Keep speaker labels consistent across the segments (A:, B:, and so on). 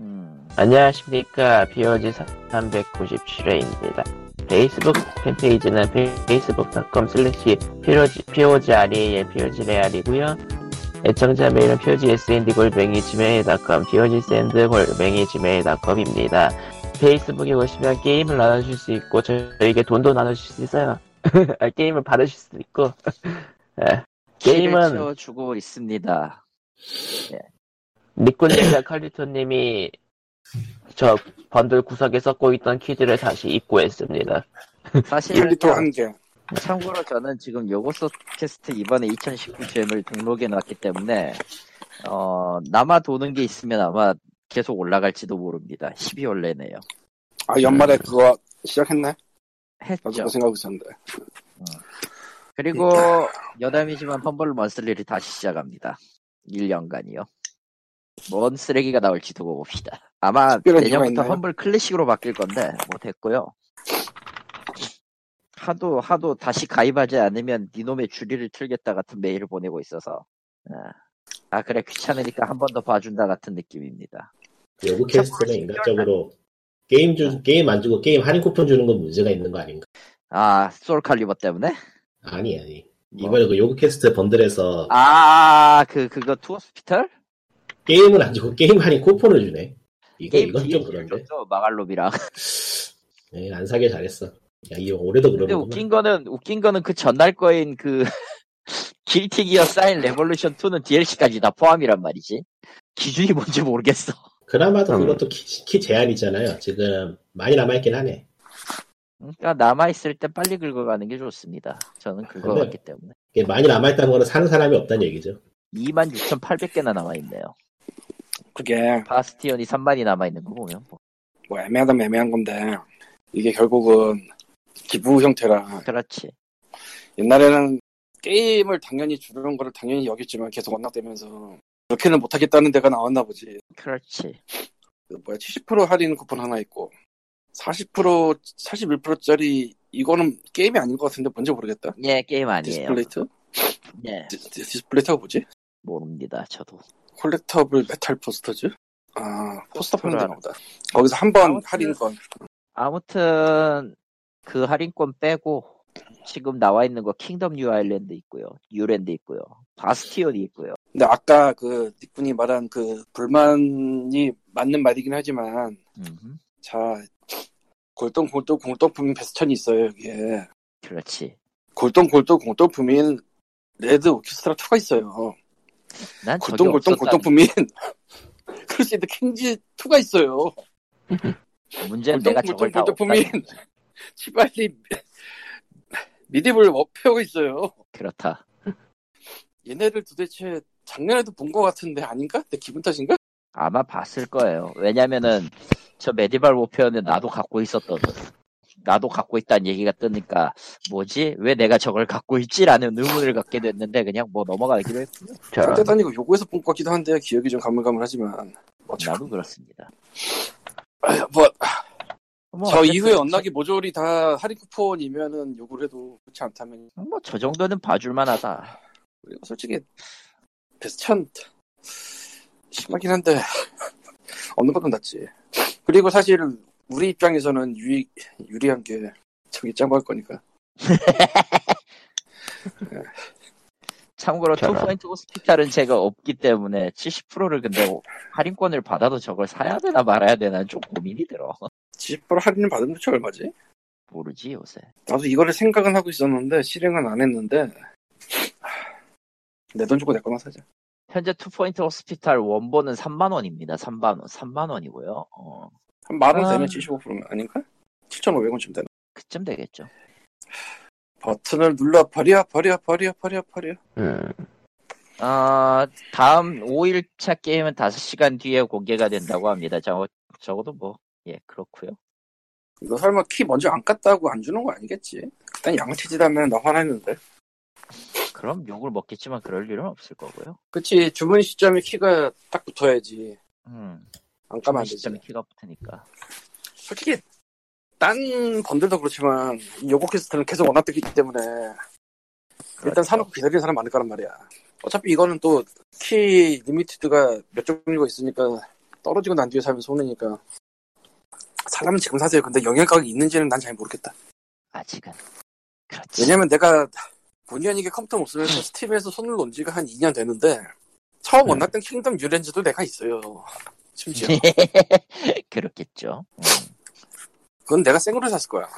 A: 음,
B: 안녕하십니까. POG 397회입니다. 페이스북 팬페이지는 facebook.com slash POGREAL POGREAL이고요 애청자 메일은 POGSND-골뱅이 gmail.com POGSND 골뱅이 gmail.com입니다. 페이스북에 오시면 게임을 나눠주실 수 있고 저에게 돈도 나눠주실 수 있어요. 아, 게임을 받으실 수도 있고 예.
A: 게임은 채워주고 있습니다.
B: 니꾸님과 칼리토님이 저 번들 구석에 썼고 있던 퀴즈를 다시 입고했습니다.
A: 사실은
C: 1리터 한 개.
A: 참고로 저는 지금 요고소 캐스트 이번에 2019 잼을 등록해 놨기 때문에 어 남아 도는 게 있으면 아마 계속 올라갈지도 모릅니다. 12월 내내요.
C: 아, 연말에 그거 시작했네? 나도
A: 했죠.
C: 그거 생각하고 있었는데.
A: 그리고 여담이지만 Humble Monthly를 다시 시작합니다. 1년간이요. 뭔 쓰레기가 나올지도 봅시다. 아마 내년부터? Humble Classic으로 바뀔 건데 못했고요. 하도 하도 다시 가입하지 않으면 니놈의 주리를 틀겠다 같은 메일을 보내고 있어서 아, 아, 그래 귀찮으니까 한 번 더 봐준다 같은 느낌입니다.
D: Yogscast는 인간적으로 게임 주 게임 안 주고 게임 할인 쿠폰 주는 건 문제가 있는 거 아닌가?
A: 아 Soulcalibur 때문에?
D: 아니 아니.
A: 뭐?
D: 이번에 그 Yogscast bundle에서
A: 아 그 그거 Two Hospital?
D: 게임을 안 주고 게임 할인 쿠폰을 주네. 이거
A: 게임
D: 이건 좀 그런데.
A: 마갈로비랑.
D: 네, 안 사게 잘했어. 야, 이 올해도 그러는구나.
A: 웃긴 거는 웃긴 거는 그 전날 거인 그 Guilty Gear Sign Revolution 2는 DLC까지 다 포함이란 말이지. 기준이 뭔지 모르겠어.
D: 그나마도
B: 음.
D: 그것도 키, 키 제한이잖아요. 지금 많이 남아있긴 하네.
A: 그러니까 남아 있을 때 빨리 긁어가는 게 좋습니다. 저는 긁어갔기 때문에.
D: 이게 많이 남아있다는 거는 사는 사람이 없다는 얘기죠.
A: 26,800개나 남아 있네요.
C: 그게
A: 바스티온이 3만이 남아 있는 거 보면 뭐.
C: 뭐 애매하다면 애매한 건데, 이게 결국은 기부 형태라.
A: 그렇지.
C: 옛날에는 게임을 당연히 주는 거를 당연히 여겼지만 계속 완납되면서 그렇게는 못하겠다는 데가 나왔나 보지.
A: 그렇지.
C: 그 뭐야, 70% 할인 쿠폰 하나 있고, 40%, 41%짜리, 이거는 게임이 아닌 것 같은데 뭔지 모르겠다.
A: 예 게임 아니에요.
C: Displate?
A: 예
C: 디- Displate가 뭐지?
A: 모릅니다. 저도.
C: Collectible Metal Posters? 아, 포스터
A: 포스터를
C: 보다. 거기서 한 번 할인권.
A: 아무튼 그 할인권 빼고 지금 나와 있는 거 Kingdom New Island 있고요. New Lands 있고요. Bastion이 있고요.
C: 근데 아까 그 닉분이 말한 그 불만이 맞는 말이긴 하지만
A: 음흠.
C: 자 골동 골동 골동품인 Bastion이 있어요 여기에
A: 그렇지.
C: 골동 골동 골동품인 Red Orchestra 2가 있어요
A: 난 저게
C: 골동 골동
A: 없었다는
C: 골동품인 Crusader Kings 2가 있어요
A: 문제는
C: 골동
A: 내가 저걸 다
C: 골동품인 Chivalry Medieval Warfare가 있어요
A: 그렇다.
C: 얘네를 도대체 작년에도 본 것 같은데 아닌가? 내 기분 탓인가?
A: 아마 봤을 거예요. 왜냐면은 저 메디발 워페어는 나도 갖고 있었거든. 나도 갖고 있다는 얘기가 뜨니까 뭐지? 왜 내가 저걸 갖고 있지라는 의문을 갖게 됐는데 그냥 뭐 넘어가기로 했고요.
B: 저
C: 그때 다니고 요거에서 본 것 같기도 한데 기억이 좀 가물가물하지만
A: 나도 그렇습니다.
C: 아휴, 뭐, 뭐저
A: 어쨌든
C: 이후에 언락이 모조리 다 할인 쿠폰이면은 욕을 해도 그렇지 않다면
A: 뭐 저 정도는 봐줄만하다.
C: 우리가 솔직히 베스천 심하긴 한데 없는 것도 낫지 그리고 사실 우리 입장에서는 유리, 유리한 게 저기 짱구 할 거니까
A: 참고로
B: 저런.
A: 투포인트 호스피탈은 제가 없기 때문에 70%를 근데 할인권을 받아도 저걸 사야 되나 말아야 되나 좀 고민이 들어.
C: 70% 할인을 받으면 대체 얼마지?
A: 모르지 요새.
C: 나도 이거를 생각은 하고 있었는데 실행은 안 했는데 내 돈 주고 내 거나 사자
A: 현재 투포인트 호스피탈 원본은 3만 원입니다. 3만 원, 3만 원이고요. 어,
C: 한 만원
A: 아.
C: 되면 75%면 아닌가? 7,500원쯤 되나?
A: 그쯤 되겠죠.
C: 버튼을 눌러 버려 버려 버려 버려 버려
B: 음,
A: 어, 다음 5일차 게임은 5시간 뒤에 공개가 된다고 합니다. 저, 적어도 뭐, 예, 그렇고요
C: 너 설마 키 먼저 안 깠다고 안 주는 거 아니겠지? 일단 양아치질하면 나 화나는데.
A: 그럼 욕을 먹겠지만 그럴 일은 없을 거고요.
C: 그치 주문 시점에 키가 딱 붙어야지.
A: 음,
C: 안 까면 안 되지.
A: 키가 붙으니까.
C: 솔직히 딴 bundle도 그렇지만 이 Yogscast는 계속 워낙 뜨기 때문에 일단
A: 그렇죠.
C: 사놓고 기다리는 사람 많을 거란 말이야. 어차피 이거는 또 키 limited가 몇 종류가 있으니까 떨어지고 난 뒤에 살면 손해니까 사람은 지금 사세요. 근데 영양가가 있는지는 난 잘 모르겠다.
A: 아직은. 그렇지.
C: 왜냐면 내가 본의 아니게 컴퓨터 못 쓰면서 Steam에서 손을 놓은 지가 한 2년 되는데 처음
B: 네.
C: 만났던 Kingdom New Lands도 내가 있어요. 심지어.
A: 그렇겠죠. 음.
C: 그건 내가 생으로 샀을 거야.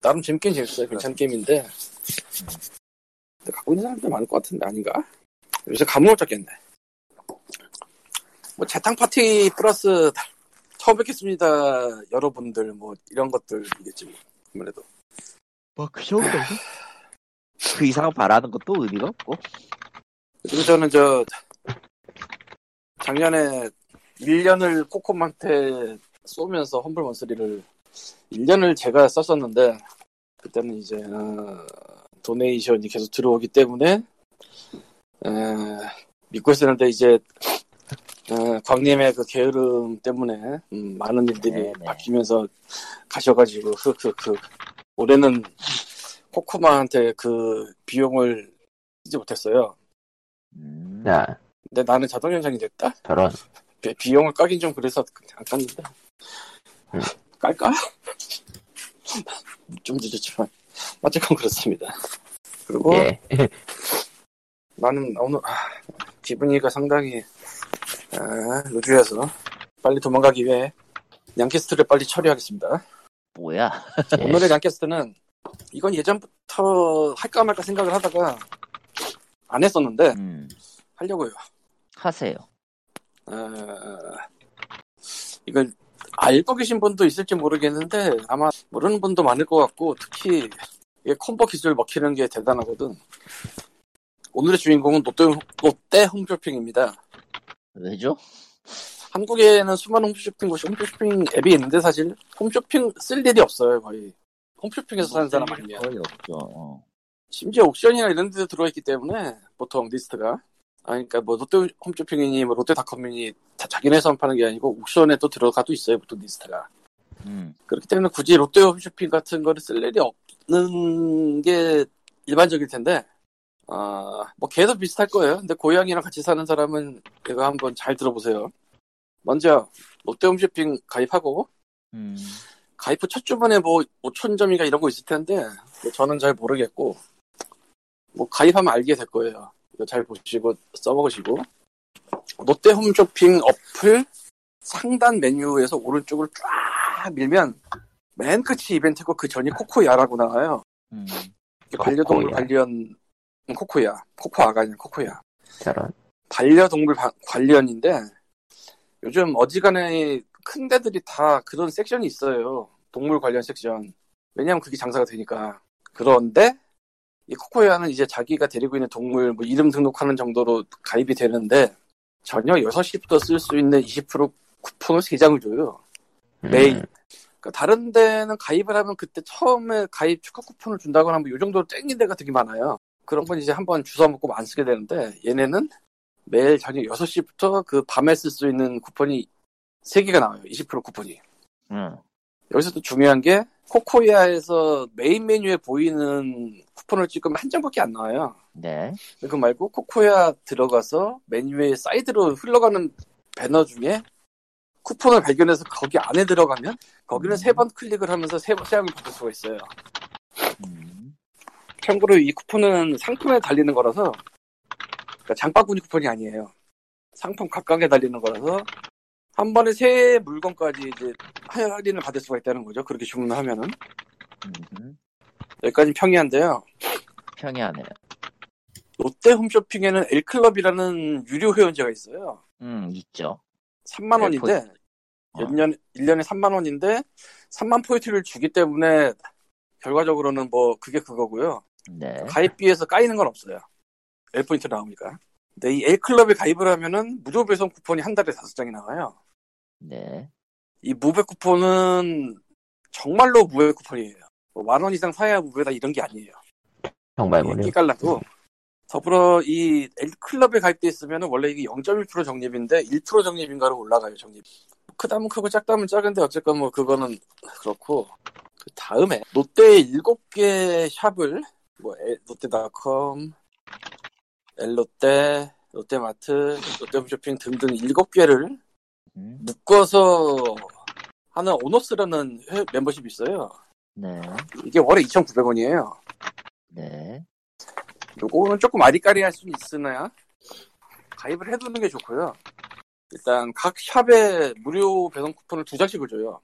C: 나름 재밌긴 재밌어요. 괜찮은 게임인데. 근데 갖고 있는 사람들 많을 것 같은데 아닌가? 요새 감흥을 잡겠네. 뭐 재탕 파티 플러스 처음 뵙겠습니다. 여러분들 뭐 이런 것들이겠지 뭐. 아무래도.
A: 뭐, 그 정도? 그 이상 바라는 것도 의미가 없고.
C: 그리고 저는 저 작년에 1년을 코콤한테 쏘면서 험블 원스리를 1년을 제가 썼었는데 그때는 이제 어, 도네이션이 계속 들어오기 때문에 에, 믿고 있었는데 이제 어, 광님의 그 게으름 때문에 음, 많은 일들이
A: 네네.
C: 바뀌면서 가셔가지고 흑흑흑 올해는 코코마한테 그 비용을 쓰지 못했어요.
A: 음.
B: 야,
C: 근데 나는 자동 연장이 됐다?
B: 저런.
C: 비- 비용을 까긴 좀 그래서 안 깠는데.
B: 음.
C: 깔까? 좀 늦었지만. 어쨌건 그렇습니다. 그리고
B: 예.
C: 나는 오늘, 아, 기분이가 상당히, 아, 루즈해서 빨리 도망가기 위해 양캐스트를 빨리 처리하겠습니다.
A: 뭐야?
B: 예.
C: 오늘의 양캐스트는 이건 예전부터 할까 말까 생각을 하다가 안 했었는데
A: 음.
C: 하려고요.
A: 하세요.
C: 어, 이걸 알고 계신 분도 있을지 모르겠는데 아마 모르는 분도 많을 것 같고 특히 이게 콤보 기술 먹히는 게 대단하거든. 오늘의 주인공은 롯데, 롯데 홈쇼핑입니다.
A: 왜죠?
C: 한국에는 수많은 홈쇼핑 곳이 홈쇼핑 앱이 있는데 사실 홈쇼핑 쓸 일이 없어요 거의. 홈쇼핑에서 사는 사람 아니면
A: 거의 없죠. 어.
C: 심지어 옥션이나 이런 데 들어있기 때문에 보통 리스트가 아 그러니까 뭐 롯데 홈쇼핑이니 뭐 롯데닷컴이니 다 자기네에서만 파는 게 아니고 옥션에 또 들어가도 있어요 보통 리스트가
A: 음.
C: 그렇기 때문에 굳이 롯데 홈쇼핑 같은 거를 쓸 일이 없는 게 일반적일 텐데 아 뭐 걔도 비슷할 거예요 근데 고양이랑 같이 사는 사람은 이거 한번 잘 들어보세요 먼저 롯데 홈쇼핑 가입하고
A: 음.
C: 가입 후 첫 주문에 뭐 5천 점인가 이런 거 있을 텐데 뭐 저는 잘 모르겠고 뭐 가입하면 알게 될 거예요. 이거 잘 보시고 써먹으시고 롯데 홈쇼핑 어플 상단 메뉴에서 오른쪽을 쫙 밀면 맨 끝이 이벤트고 그 전이 코코야라고 나와요.
A: 음.
C: 반려동물
B: 코코야.
C: 관련 음, 코코야 코코아가 아니라 코코야
B: 저런.
C: 반려동물 바- 관련인데 요즘 어지간해 큰 데들이 다 그런 섹션이 있어요. 동물 관련 섹션. 왜냐하면 그게 장사가 되니까. 그런데 이 코코야는 이제 자기가 데리고 있는 동물 뭐 이름 등록하는 정도로 가입이 되는데 저녁 6시부터 쓸 수 있는 20% 쿠폰을 3장을 줘요. 매일.
B: 음,
C: 그러니까 다른 데는 가입을 하면 그때 처음에 가입 축하 쿠폰을 준다거나 뭐이 정도로 땡긴 데가 되게 많아요. 그런 건 이제 한번 주워 먹고 안 쓰게 되는데 얘네는 매일 저녁 6시부터 그 밤에 쓸 수 있는 쿠폰이 3개가 나와요. 20% 쿠폰이.
A: 음.
C: 여기서 또 중요한 게 코코야에서 메인 메뉴에 보이는 쿠폰을 찍으면 한 장밖에 안 나와요.
A: 네.
C: 그거 말고 코코야 들어가서 메뉴에 사이드로 흘러가는 배너 중에 쿠폰을 발견해서 거기 안에 들어가면 거기는
A: 음.
C: 세번 클릭을 하면서 세, 세 장을 받을 수가 있어요.
A: 음.
C: 참고로 이 쿠폰은 상품에 달리는 거라서 그러니까 장바구니 쿠폰이 아니에요. 상품 각각에 달리는 거라서 한 번에 세 물건까지 이제 할인을 받을 수가 있다는 거죠. 그렇게 주문을 하면은
A: 음.
C: 여기까지 평이한데요.
A: 평이하네요.
C: 롯데 홈쇼핑에는 L클럽이라는 유료 회원제가 있어요.
A: 음, 있죠.
C: 3만 원인데
A: 어.
C: 1년 1년에 3만 원인데 3만 포인트를 주기 때문에 결과적으로는 뭐 그게 그거고요.
A: 네.
C: 가입비에서 까이는 건 없어요. L 포인트 나오니까. 근데 이 L 클럽에 가입을 하면은 무료 배송 쿠폰이 한 달에 다섯 장이 나와요.
A: 네.
C: 이 무배 쿠폰은 정말로 무배 쿠폰이에요. 뭐 만원 이상 사야 무배다 이런 게 아니에요.
B: 정말 무료.
C: 깔라도 더불어 이 L 클럽에 가입돼 있으면은 원래 이게 0.1% 적립인데 1% 적립인가로 올라가요 적립. 크다면 크고 작다면 작은데 어쨌건 뭐 그거는 그렇고 그 다음에 롯데 7개 샵을 뭐 에- 롯데닷컴, 엘롯데, 롯데마트, 롯데홈쇼핑 등등 7개를
A: 음,
C: 묶어서 하는 오너스라는 회- 멤버십이 있어요.
A: 네,
C: 이게 월에 2,900원이에요.
A: 네,
C: 요거는 조금 아리까리할 수는 있으나 가입을 해두는 게 좋고요. 일단 각 샵에 무료 배송 쿠폰을 두 장씩을 줘요.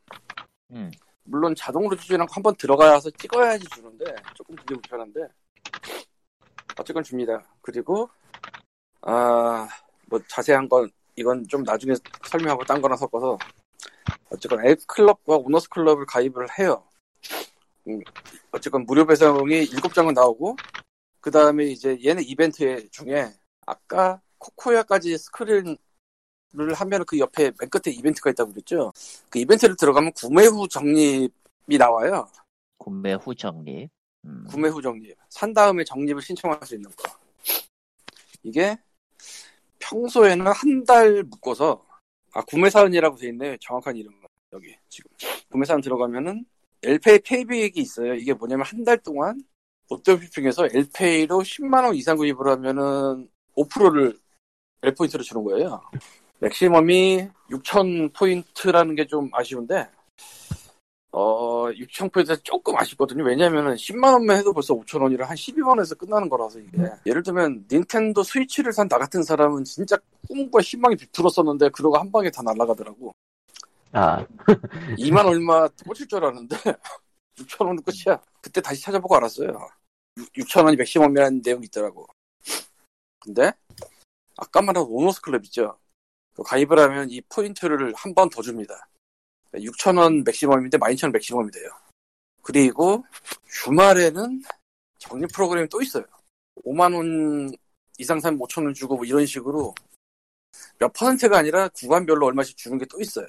A: 음,
C: 물론 자동으로 주지 않고 한번 들어가서 찍어야지 주는데 조금 그게 불편한데 어쨌건 줍니다. 그리고 아 뭐 자세한 건 이건 좀 나중에 설명하고 딴 거랑 섞어서 어쨌건 엘클럽과 오너스 클럽을 가입을 해요. 음, 어쨌건 무료 배송이 7장은 나오고 그 다음에 이제 얘네 이벤트 중에 아까 코코야까지 스크린을 하면 그 옆에 맨 끝에 이벤트가 있다고 그랬죠. 그 이벤트를 들어가면 구매 후 적립이 나와요.
A: 구매 후 적립. 음,
C: 구매 후 적립. 산 다음에 적립을 신청할 수 있는 거. 이게 평소에는 한 달 묶어서 아 구매 사은이라고 돼 있네. 정확한 이름은 여기 지금 구매 사은 들어가면은 L.pay payback이 있어요. 이게 뭐냐면 한 달 동안 롯데쇼핑에서 L.pay로 10만 원 이상 구입을 하면은 5%를 L.POINT로 주는 거예요. 맥시멈이 6천 포인트라는 게 좀 아쉬운데 어, 6,000포인트 조금 아쉽거든요. 왜냐면은 10만원만 해도 벌써 5,000원이라 한 12만원에서 끝나는 거라서 이게. 예를 들면, 닌텐도 스위치를 산 나 같은 사람은 진짜 꿈과 희망이 부풀었었는데, 그러고 한 방에 다 날아가더라고.
B: 아,
C: 2만 얼마 꽂힐 줄 알았는데, 6,000원은 끝이야. 그때 다시 찾아보고 알았어요. 6,000원이 맥시멈이라는 내용이 있더라고. 근데, 아까 말한 Owners Club 있죠? 그 가입을 하면 이 포인트를 한 번 더 줍니다. 6,000원 맥시멈인데 12,000원 맥시멈이 돼요. 그리고 주말에는 적립 프로그램이 또 있어요. 5만원 이상 사면 5,000원 주고 뭐 이런 식으로 몇 퍼센트가 아니라 구간별로 얼마씩 주는 게 또 있어요.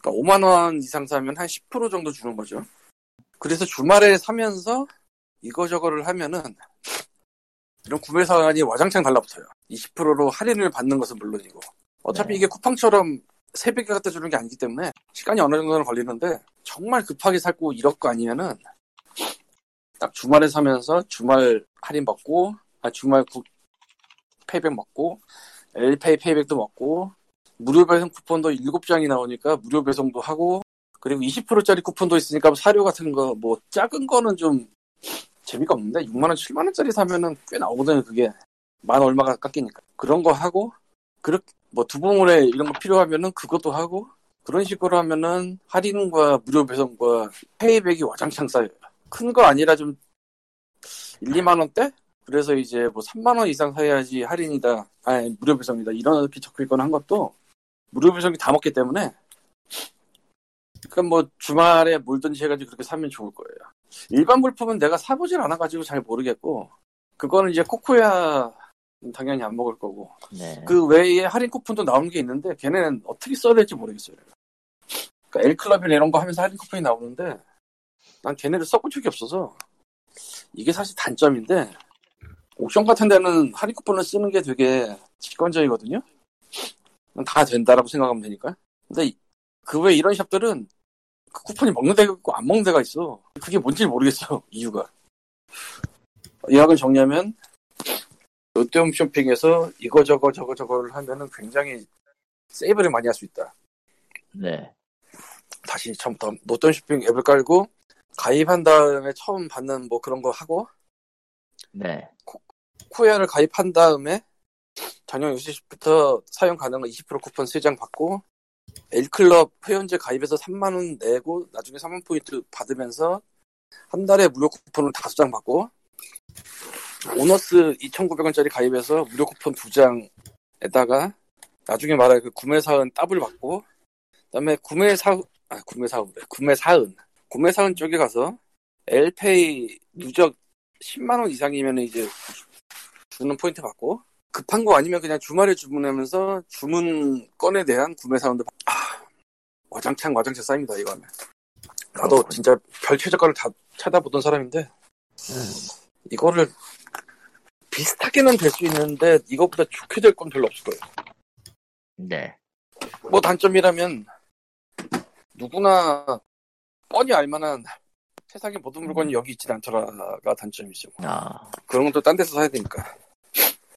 C: 그러니까 5만원 이상 사면 한 10% 정도 주는 거죠. 그래서 주말에 사면서 이거저거를 하면은 이런 구매 사안이 와장창 달라붙어요. 20%로 할인을 받는 것은 물론이고. 어차피
A: 네.
C: 이게 쿠팡처럼 새벽에 갖다 주는 게 아니기 때문에 시간이 어느 정도는 걸리는데 정말 급하게 살고 이럴 거 아니면은 딱 주말에 사면서 주말 할인 받고 아 주말 구, payback 먹고 L.pay payback도 먹고 무료 배송 쿠폰도 7장이 나오니까 무료 배송도 하고 그리고 20%짜리 쿠폰도 있으니까 사료 같은 거 뭐 작은 거는 좀 재미가 없는데 6만 원 7만 원짜리 사면은 꽤 나오거든요 그게. 만 얼마가 깎이니까. 그런 거 하고 그렇게 뭐 두봉을에 이런 거 필요하면은 그것도 하고 그런 식으로 하면은 할인과 무료 배송과 payback이 와장창 쌓여요. 큰 거 아니라 좀 1, 2만 원대? 그래서 이제 뭐 3만 원 이상 사야지 할인이다. 아니 무료 배송이다. 이렇게 적혀 있거나 한 것도 무료 배송이 다 먹기 때문에 그럼 뭐 주말에 몰든지 해가지고 그렇게 사면 좋을 거예요. 일반 물품은 내가 사보질 않아가지고 잘 모르겠고 그거는 이제 코코야 당연히 안 먹을 거고
A: 네.
C: 그 외에 할인 쿠폰도 나오는 게 있는데 걔네는 어떻게 써야 될지 모르겠어요. 그러니까 L클럽이나 이런 거 하면서 할인 쿠폰이 나오는데 난 걔네를 써본 적이 없어서 이게 사실 단점인데 옥션 같은 데는 할인 쿠폰을 쓰는 게 되게 직관적이거든요. 다 된다라고 생각하면 되니까. 근데 그외 이런 샵들은 그 쿠폰이 먹는 데가 있고 안 먹는 데가 있어. 그게 뭔지 모르겠어. 이유가. 예약을 정리하면 롯데홈 쇼핑에서 이거 저거 저거 저거를 하면은 굉장히 세이브를 많이 할 수 있다.
A: 네.
C: 다시 처음부터 롯데홈 쇼핑 앱을 깔고 가입한 다음에 처음 받는 뭐 그런 거 하고
A: 네.
C: 코야를 가입한 다음에 작년 6시부터 사용 가능한 20% 쿠폰 3장 받고 L클럽 회원제 가입해서 3만원 내고 나중에 3만 포인트 받으면서 한 달에 무료 쿠폰을 5장 받고 오너스 2,900원짜리 가입해서 무료 쿠폰 2장에다가 나중에 말할 그 구매 사은 더블 받고 그다음에 구매 사 아, 구매 사은 구매 사은 구매 사은 쪽에 가서 엘페이 누적 10만 원 이상이면 이제 주는 포인트 받고 급한 거 아니면 그냥 주말에 주문하면서 주문건에 대한 구매 사은도 아, 와장창 와장창 쌓입니다 이거 하면. 나도 진짜 별 최저가를 다 찾아보던 사람인데 이거를 비슷하게는 될 수 있는데 이것보다 좋게 될 건 별로 없을 거예요
A: 네.
C: 뭐 단점이라면 누구나 뻔히 알만한 세상의 모든 물건이 여기 있진 않더라가 단점이죠
A: 아,
C: 그런 건또딴 데서 사야 되니까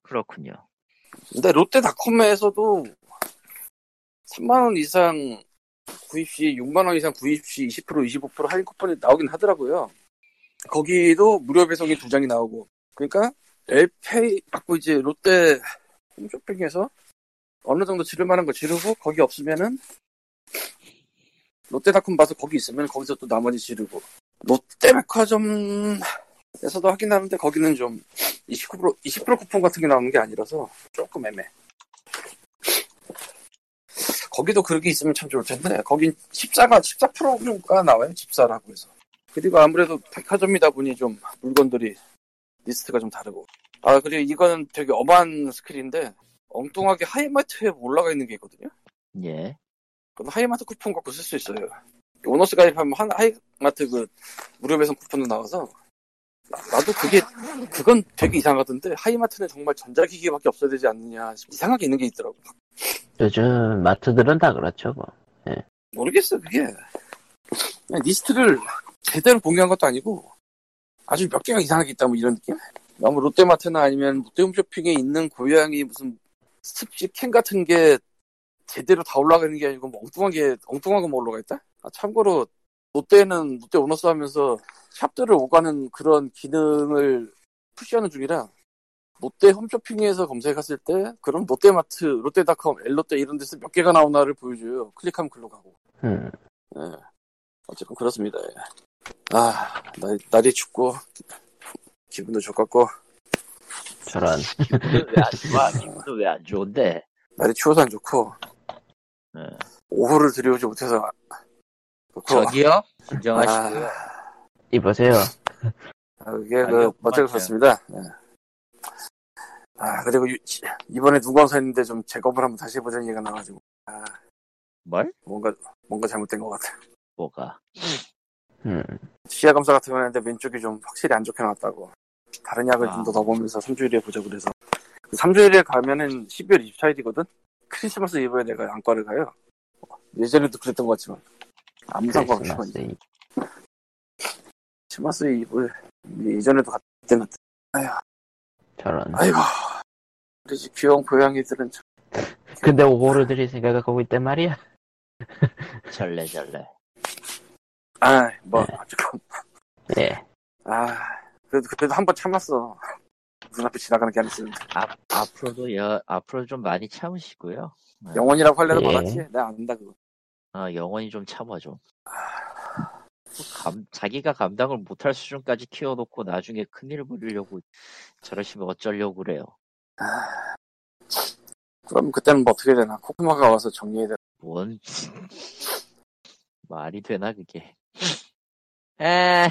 A: 그렇군요.
C: 근데 롯데닷컴에서도 3만원 이상 구입 시, 6만원 이상 구입 시 20%, 25% 할인 쿠폰이 나오긴 하더라고요. 거기도 무료 배송이 두 장이 나오고. 그러니까, 엘페이 받고 이제 롯데 홈쇼핑에서 어느 정도 지를 만한 거 지르고, 거기 없으면은, 롯데닷컴 봐서 거기 있으면 거기서 또 나머지 지르고. 롯데백화점에서도 하긴 하는데 거기는 좀 29%, 20% 쿠폰 같은 게 나오는 게 아니라서 조금 애매. 거기도 그렇게 있으면 참 좋을 텐데, 거긴 14가, 14%가 나와요, 집사라고 해서. 그리고 아무래도 백화점이다 보니 좀 물건들이 리스트가 좀 다르고. 아, 그리고 이거는 되게 엄한 스킬인데, 엉뚱하게 하이마트에 올라가 있는 게 있거든요?
A: 예.
C: 그건 하이마트 쿠폰 갖고 쓸 수 있어요. 오너스 가입하면 한 하이마트 그 무료 배송 쿠폰도 나와서 나, 나도 그게 그건 되게 이상하던데 하이마트는 정말 전자기기밖에 없어야 되지 않느냐 이상하게 있는 게 있더라고.
B: 요즘 마트들은 다 그렇죠, 뭐.
C: 모르겠어 그게 그냥 리스트를 제대로 공개한 것도 아니고 아주 몇 개가 이상하게 있다 뭐 이런 느낌? 너무 롯데마트나 아니면 롯데홈쇼핑에 있는 고양이 무슨 습식 캔 같은 게 제대로 다 올라가 있는 게 아니고 뭐 엉뚱한 게 엉뚱한 거뭐 올라가 있다? 아, 참고로 롯데는 롯데 오너스 하면서 샵들을 오가는 그런 기능을 푸시하는 중이라 롯데 홈쇼핑에서 검색했을 때 그럼 롯데마트, 롯데닷컴, 엘롯데 이런 데서 몇 개가 나오나를 보여줘요. 클릭하면 글로 가고.
B: 음,
C: 예. 어쨌건 그렇습니다. 예. 아, 날, 날이 춥고, 기분도 좋겠고,
B: 저런.
A: 왜안 좋아? 기분도 왜 안 좋은데?
C: 날이 추워서 안 좋고,
A: 예.
C: 오후를 들여오지 못해서, 그렇고,
A: 저기요? 진정하시고요.
C: 아,
B: 이보세요.
C: 아, 그게
A: 아니요,
C: 그,
A: 그만해요.
C: 그렇습니다. 예. 아, 그리고 유- 이번에 누구와서 했는데 좀 재검을 한번 다시 해보자는 얘기가 나와가지고, 아,
A: 뭘?
C: 뭔가, 뭔가 잘못된 것 같아.
A: 뭐가?
B: 음,
C: 시야 검사 같은 거 했는데 왼쪽이 좀 확실히 안 좋게 나왔다고. 다른 약을
A: 아.
C: 좀더 넣어보면서 3주 일에 보자 그래서. 3주 일에 가면은 12월 24일이거든? 크리스마스 이브에 내가 안과를 가요. 예전에도 그랬던 것 같지만. 아무 상관없지만.
B: 크리스마스 이브.
C: 크리스마스 이브 예전에도 갔던 것 같아.
B: 저런.
C: 아이고. 우리 집 귀여운 고양이들은 참.
B: 근데 오버로드리 생각하고 있단 말이야.
A: 절레절레.
C: 아, 뭐,
B: 네.
C: 어쨌건.
B: 예.
C: 아, 그래도, 그래도 한 번 참았어. 눈앞에 지나가는 게 아니었는데.
A: 앞, 앞으로도 여, 앞으로 좀 많이 참으시고요.
C: 영원이라고 하려는
B: 예.
C: 받았지? 내가 안다, 그거.
A: 어, 영원히 좀 참아줘. 감, 자기가 감당을 못할 수준까지 키워놓고 나중에 큰일 부리려고 저러시면 어쩌려고 그래요.
C: 그럼 그때는 뭐 어떻게 되나? 코코마가 와서 정리해야 되나?
A: 뭔 말이 되나 그게. 에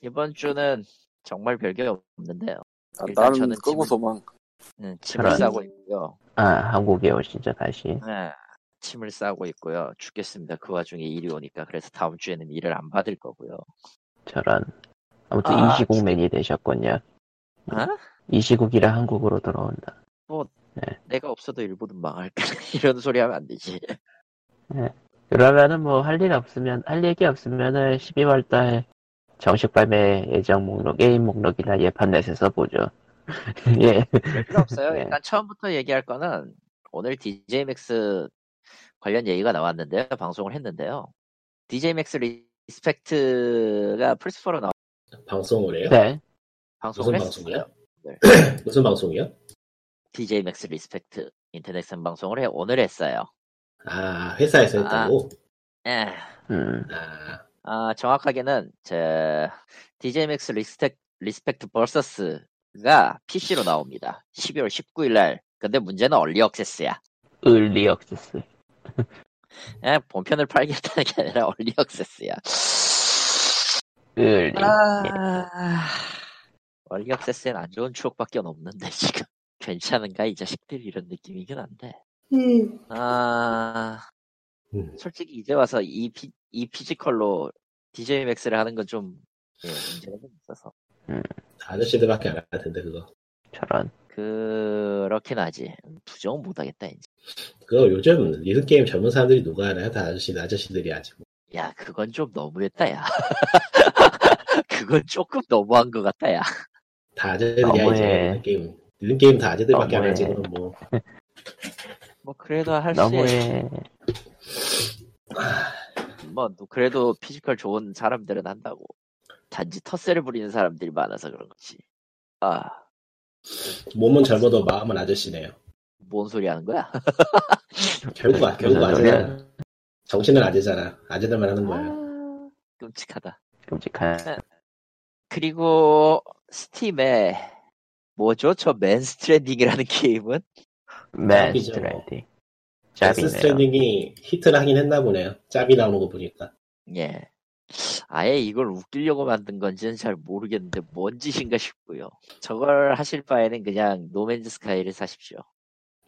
A: 이번 주는 정말 별게 없는데요.
C: 아,
A: 일단
C: 나는
A: 저는
C: 끄고
A: 지금-
C: 도망.
A: 음, 침을
B: 저런.
A: 싸고 있고요.
B: 아, 한국에 오신죠, 다시.
A: 네, 침을 싸고 있고요. 죽겠습니다. 그 와중에 일이 오니까 그래서 다음 주에는 일을 안 받을 거고요.
B: 저런. 아무튼
A: 아,
B: 이시국맨이 되셨군요.
A: 어?
B: 이시국이라 한국으로 돌아온다.
A: 내가 없어도 일본은 망할까 이런 소리 하면 안 되지.
B: 그러면은 뭐 할 일 없으면 할 얘기 없으면은 12월 달 정식 발매 예정 목록 게임 목록이나 예판넷에서 보죠. 예.
A: 필요 없어요.
B: 네.
A: 일단 처음부터 얘기할 거는 오늘 DJ Max 관련 얘기가 나왔는데요. 방송을 했는데요. DJ Max 리스펙트가 플스4로 나와
D: 방송을 해요?
B: 네.
A: 방송을
D: 무슨
A: 했어요.
D: 방송이요?
A: 네.
D: 무슨 방송이요?
A: DJ Max 리스펙트 인터넷 방송을 해 오늘 했어요.
D: 아, 회사에서 했다고?
A: 예.
B: 음.
D: 아,
A: 아, 정확하게는 저 DJ Max 리스펙 리스펙트 버서스가 PC로 나옵니다. 12월 19일 날. 근데 문제는 early access야.
B: early access.
A: 예, 본편을 팔겠다는 게 아니라 early access야.
B: early.
A: 아, early access엔 안 좋은 추억밖에 없는데 지금 괜찮은가 이 자식들 이런 느낌이긴 한데. 아,
D: 음.
A: 솔직히 이제 와서 이, 피, 이 피지컬로 DJ 맥스를 하는 건 좀 예, 문제가 좀 있어서
D: 아저씨들밖에 안 할 텐데, 그거.
B: 저런.
A: 그렇긴 하지. 부정은 못하겠다 이제.
D: 그거 요즘 리듬 게임 전문 사람들이 누가 알아요? 다 아저씨, 아저씨들이 하지. 뭐.
A: 야, 그건 좀 너무했다 야. 그건 조금 너무한 것 같다 야.
D: 다 아재들이야,
B: 너무해.
D: 이제. 리듬게임. 리듬 게임 다 아재들밖에 안
B: 너무해.
D: 하지, 그럼 뭐.
A: 뭐 그래도 할 수
B: 너무해.
A: 뭐 그래도 피지컬 좋은 사람들은 한다고. 단지 텃세를 부리는 사람들이 많아서 그런 거지. 아,
D: 몸은 젊어도 마음은 아저씨네요.
A: 뭔 소리 하는 거야?
D: 결국 아- 결국 아재야. 정신은 아재잖아. 아재들만 하는 거예요.
A: 아, 끔찍하다.
B: 끔찍한.
A: 그리고 스팀에 뭐죠? 저 맨스트랜딩이라는 게임은
B: 맨.
D: 잭스
B: 짭이네요.
D: 스트랜딩이 히트를 하긴 했나 보네요. 짭이 나오는 거 보니까.
A: 예. 아예 이걸 웃기려고 만든 건지는 잘 모르겠는데 뭔 짓인가 싶고요. 저걸 하실 바에는 그냥 노맨즈 스카이를 사십시오.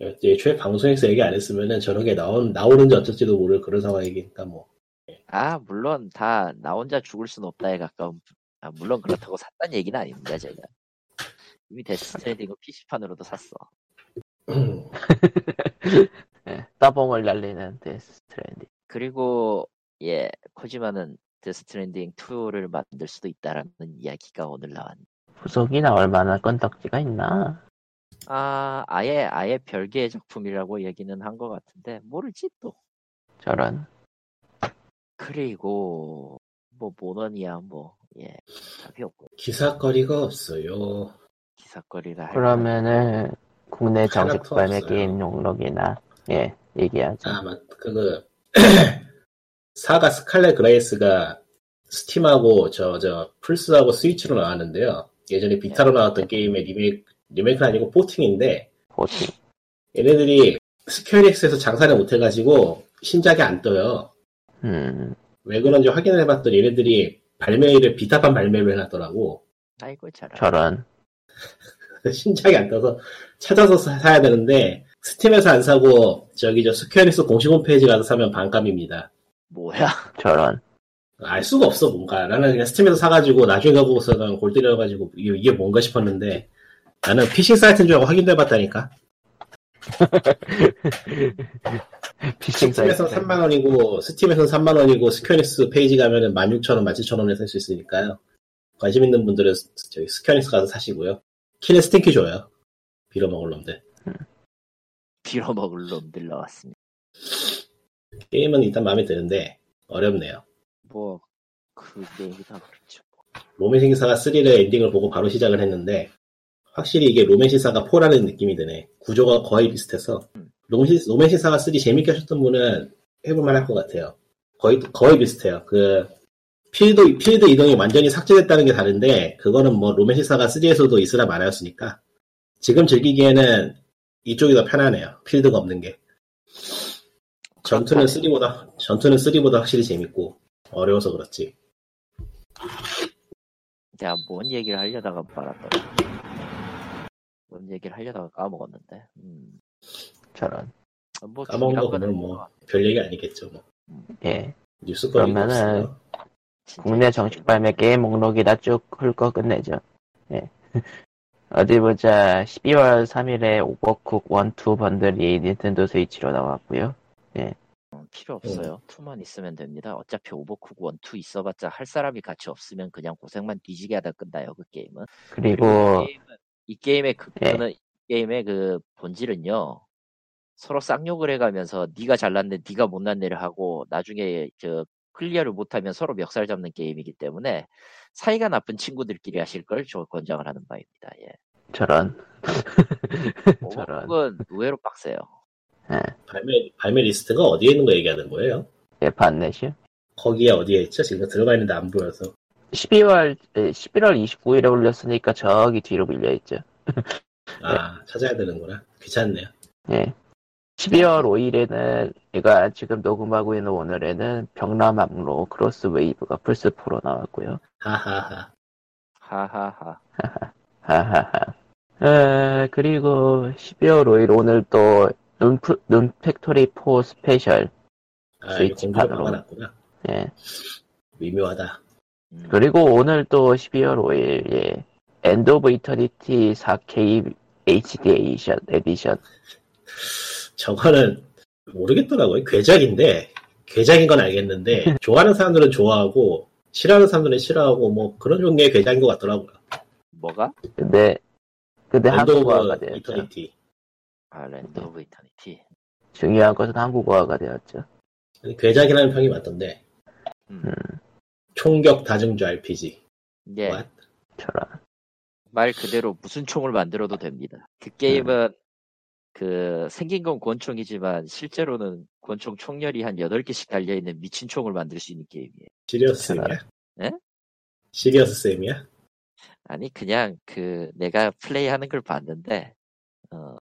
D: 애초에 방송에서 얘기 안 했으면은 저렇게 나온, 나오는지 어쩔지도 모를 그런 상황이니까 뭐.
A: 아 물론 다 나 혼자 죽을 순 없다에 가까운 아, 물론 그렇다고 샀다는 얘기는 아닙니다 제가 이미 데스 스트랜딩은 PC판으로도 샀어
B: 예, 따봉을 날리는 데스 스트랜딩.
A: 그리고 예 코지마는 데스 스트랜딩 2를 만들 수도 있다라는 이야기가 오늘 나왔네
B: 후속이 나올 만한 건덕지가 있나?
A: 아 아예 아예 별개의 작품이라고 얘기는 한 것 같은데 모르지 또
B: 저런.
A: 그리고 뭐 모넌이야 뭐예 답이 없고
D: 기사거리가 없어요.
A: 기사거리라 할
B: 그러면은 국내 정식 발매. 게임 욕록이나 예 얘기하죠.
D: 아, 맞, 그거, 사가 스칼렛 그레이스가 스팀하고 저, 저, 플스하고 스위치로 나왔는데요. 예전에 비타로 나왔던 게임의 리메이크, 리메이크는 아니고 porting인데,
B: porting.
D: 얘네들이 스퀘어닉스에서 장사를 못해가지고 신작이 안 떠요.
B: 음
D: 왜 그런지 확인을 해봤더니 얘네들이 발매일을 비타판 발매를 해놨더라고.
A: 아이고 잘하
B: 저런.
D: 신작이 안 떠서 찾아서 사- 사야 되는데, 스팀에서 안 사고, 저기 저 스퀘어닉스 공식 홈페이지 가서 사면 반값입니다.
A: 뭐야
B: 저런.
D: 알 수가 없어 뭔가 나는 그냥 스팀에서 사가지고 나중에 가보고서는 골 때려가지고 이게, 이게 뭔가 싶었는데 나는 피싱 사이트인 줄 알고 확인도 해봤다니까
B: 피싱
D: 스팀에서
B: 사이트.
D: 3만 원이고 스팀에서는 3만 원이고 스퀘어닉스 페이지 가면은 16,000원, 17,000원에 살 수 있으니까요 관심 있는 분들은 스- 저기 스퀘어닉스 가서 사시고요 키는 스팀 키 줘요 빌어먹을 놈들
A: 빌어먹을 놈들 나왔습니다
D: 게임은 일단 마음에 드는데 어렵네요
A: 뭐 그 게임이 다 그렇죠
D: 로맨싱 사가 3를 엔딩을 보고 바로 시작을 했는데 확실히 이게 로맨싱 사가 4라는 느낌이 드네. 구조가 거의 비슷해서
A: 음.
D: 로맨, 싱- 로맨싱 사가 3 재밌게 하셨던 분은 해볼만 할 것 같아요. 거의 거의 비슷해요. 그 필드 필드 이동이 완전히 삭제됐다는 게 다른데 그거는 뭐 로맨 신사가 3에서도 있으라 말하였으니까 지금 즐기기에는 이쪽이 더 편하네요. 필드가 없는 게. 전투는 3보다 전투는 3보다 확실히 재밌고 어려워서 그렇지.
A: 내가 뭔 얘기를 하려다가 말았더라 뭔 얘기를 하려다가 까먹었는데 음.
B: 저런.
A: 뭐
D: 까먹은 거
A: 거는
D: 보면 뭐 별 얘기 아니겠죠. 뭐.
B: 예.
D: 없어요.
A: 진짜
B: 국내 정식 발매 게임 목록이다 쭉 훑고 끝내죠. 예. 어디 보자. 12월 3일에 오버쿡 1, 2 번들이 닌텐도 스위치로 나왔고요.
A: 음, 필요 없어요 투만 있으면 됩니다 어차피 오버쿡 1, 2 있어봤자 할 사람이 같이 없으면 그냥 고생만 뒤지게 하다 끝나요 그 게임은
B: 그리고
A: 이 게임은, 이 게임의 그
B: 예.
A: 이 게임의 그 본질은요 서로 쌍욕을 해가면서 네가 잘났네 네가 못났네를 하고 나중에 저 clear를 못하면 서로 멱살 잡는 게임이기 때문에 사이가 나쁜 친구들끼리 하실 걸 저 권장을 하는 바입니다. 예.
B: 저런. 저런.
A: Overcook은 의외로 빡세요.
D: 발매 발매 리스트가 어디에 있는 거 얘기하는 거예요?
B: 예, 반넷이요.
D: 거기에 어디에 있죠? 지금 들어가 있는데 안 보여서.
B: 12월, 11월 29일에 올렸으니까 저기 뒤로 밀려 있죠.
D: 아 찾아야 되는구나. 귀찮네요.
B: 예. 12월 5일에는, 얘가 지금 녹음하고 있는 오늘에는 벽람항로 Crosswave가 플스 4로 나왔고요.
D: 하하하.
A: 하하하.
B: 하하하. 에, 그리고 12월 5일 오늘 또, Rune, Rune Factory 4 Special.
D: 아 이거
B: 스위치
D: 공지가
B: 판으로.
D: 박아놨구나.
B: 예.
D: 미묘하다.
A: 음,
B: 그리고 오늘 또 12월 5일, 예. End of Eternity 4K HD Edition, Edition.
D: 저거는 모르겠더라고요. 괴작인데 괴작인 건 알겠는데 좋아하는 사람들은 좋아하고 싫어하는 사람들은 싫어하고 뭐 그런 종류의 괴작인 것 같더라고요.
A: 뭐가?
B: 근데, 근데
D: 한국어화가
B: 되었죠.
D: Eternity.
A: 아 End of Eternity.
B: 중요한 것은 한국어화가 되었죠.
D: 괴작이라는 평이 많던데.
A: 음.
D: 총격 다중주 RPG.
A: 예,
D: What?
A: 말 그대로 무슨 총을 만들어도 됩니다. 그 게임은 그 생긴 건 권총이지만 실제로는 권총 총열이 한 8개씩 달려있는 미친 총을 만들 수 있는 게임이에요.
D: Serious Sam이야?
A: 예?
D: Serious Sam이야?
A: 아니 그냥 그 내가 플레이하는 걸 봤는데 어,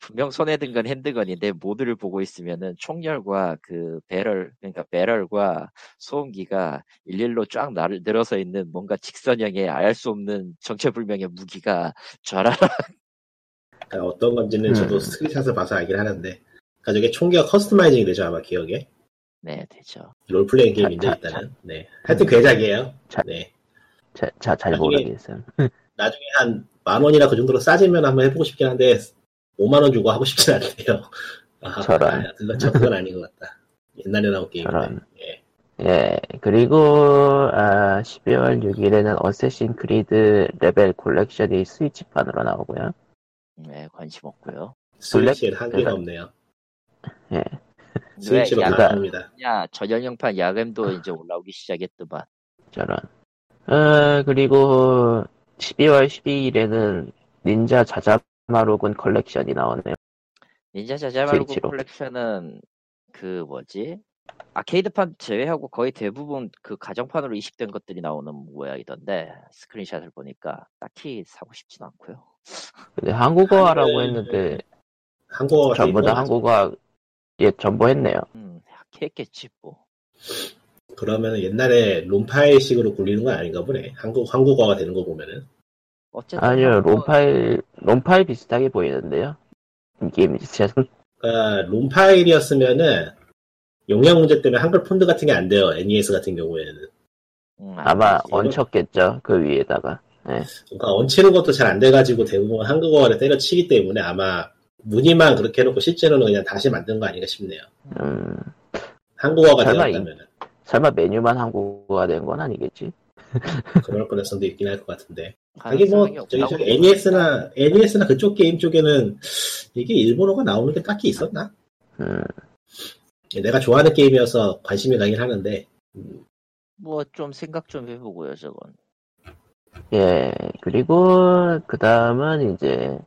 A: 분명 손에 든 건 handgun인데 모드를 보고 있으면은 총열과 그 배럴 그러니까 barrel과 소음기가 일렬로 쫙 나를 늘어서 있는 뭔가 직선형의 알 수 없는 정체불명의 무기가 좌라라
D: 그러니까 어떤 건지는
B: 음.
D: 저도 screenshot을 봐서 알긴 하는데. 그러니까 저게 총기가 customizing이 되죠, 아마 기억에.
A: 네 되죠.
D: 롤플레잉 게임인데,
B: 자, 자,
D: 일단은. 네. 하여튼 괴작이에요.
B: 자.
D: 네.
B: 자, 자, 잘
D: 나중에-
B: 모르겠어요.
D: 나중에 한 만 원이나 그 정도로 싸지면 한번 해보고 싶긴 한데 5만 원 주고 하고 싶진 않네요. 아,
B: 저런.
D: 아, 그건 저 그건 아닌 것 같다. 옛날에 나온 게임인데.
B: 저런.
D: 예.
B: 예, 그리고, 아, 12월 6일에는 Assassin's Creed Rebel Collection이 스위치판으로 나오고요.
A: 네 관심 없고요.
D: 스위치에 한계가
B: 블랙-
D: 없네요.
B: 예,
D: 스위치로
A: 왜
B: 야가-
D: 다 합니다.
A: 야 전연령판 야겜도 이제 올라오기 시작했더만.
B: 저런. 어, 그리고 12월 12일에는 닌자 자자마루군 컬렉션이 나오네요.
A: 닌자 자자마루군
B: 스위치로.
A: 콜렉션은 그 뭐지? 아케이드판 제외하고 거의 대부분 그 가정판으로 이식된 것들이 나오는 모양이던데 screenshot을 보니까 딱히 사고 싶진 않고요.
B: 근데 한국어라고
D: 아니면-
B: 했는데,
D: 한국어가
B: 전부 다 한국어, 예, 전부 했네요.
A: 음, 했겠지 뭐.
D: 그러면 옛날에 롬파일식으로 굴리는 건 아닌가 보네. 한국 한국어가 되는 거 보면은.
A: 어쨌든
B: 아니요,
A: 한국어-
B: 롬파일, 롬파일 비슷하게 보이는데요. 이 게임 자체는.
D: 그러니까 롬파일이었으면은 용량 문제 때문에 한글 폰트 같은 게 안 돼요. NES 같은 경우에는.
A: 음,
B: 아마. 얹혔겠죠, 그 위에다가.
D: 그러니까 얹히는 것도 잘 안 돼가지고 대부분 한국어를 때려치기 때문에 아마 문의만 그렇게 해놓고 실제로는 그냥 다시 만든 거 아닌가 싶네요.
B: 음,
D: 한국어가 되었다면
B: 설마 메뉴만 한국어가 된 건 아니겠지?
D: 그럴 가능성도 있긴 할 것 같은데. 하긴 뭐 저기 저기 NES나 NES나 그쪽 게임 쪽에는 이게 일본어가 나오는 게 딱히 있었나?
B: 음,
D: 내가 좋아하는 게임이어서 관심이 가긴 하는데
A: 뭐좀 생각 좀 해보고요 저건.
B: 예, 그리고, 그 다음은 이제,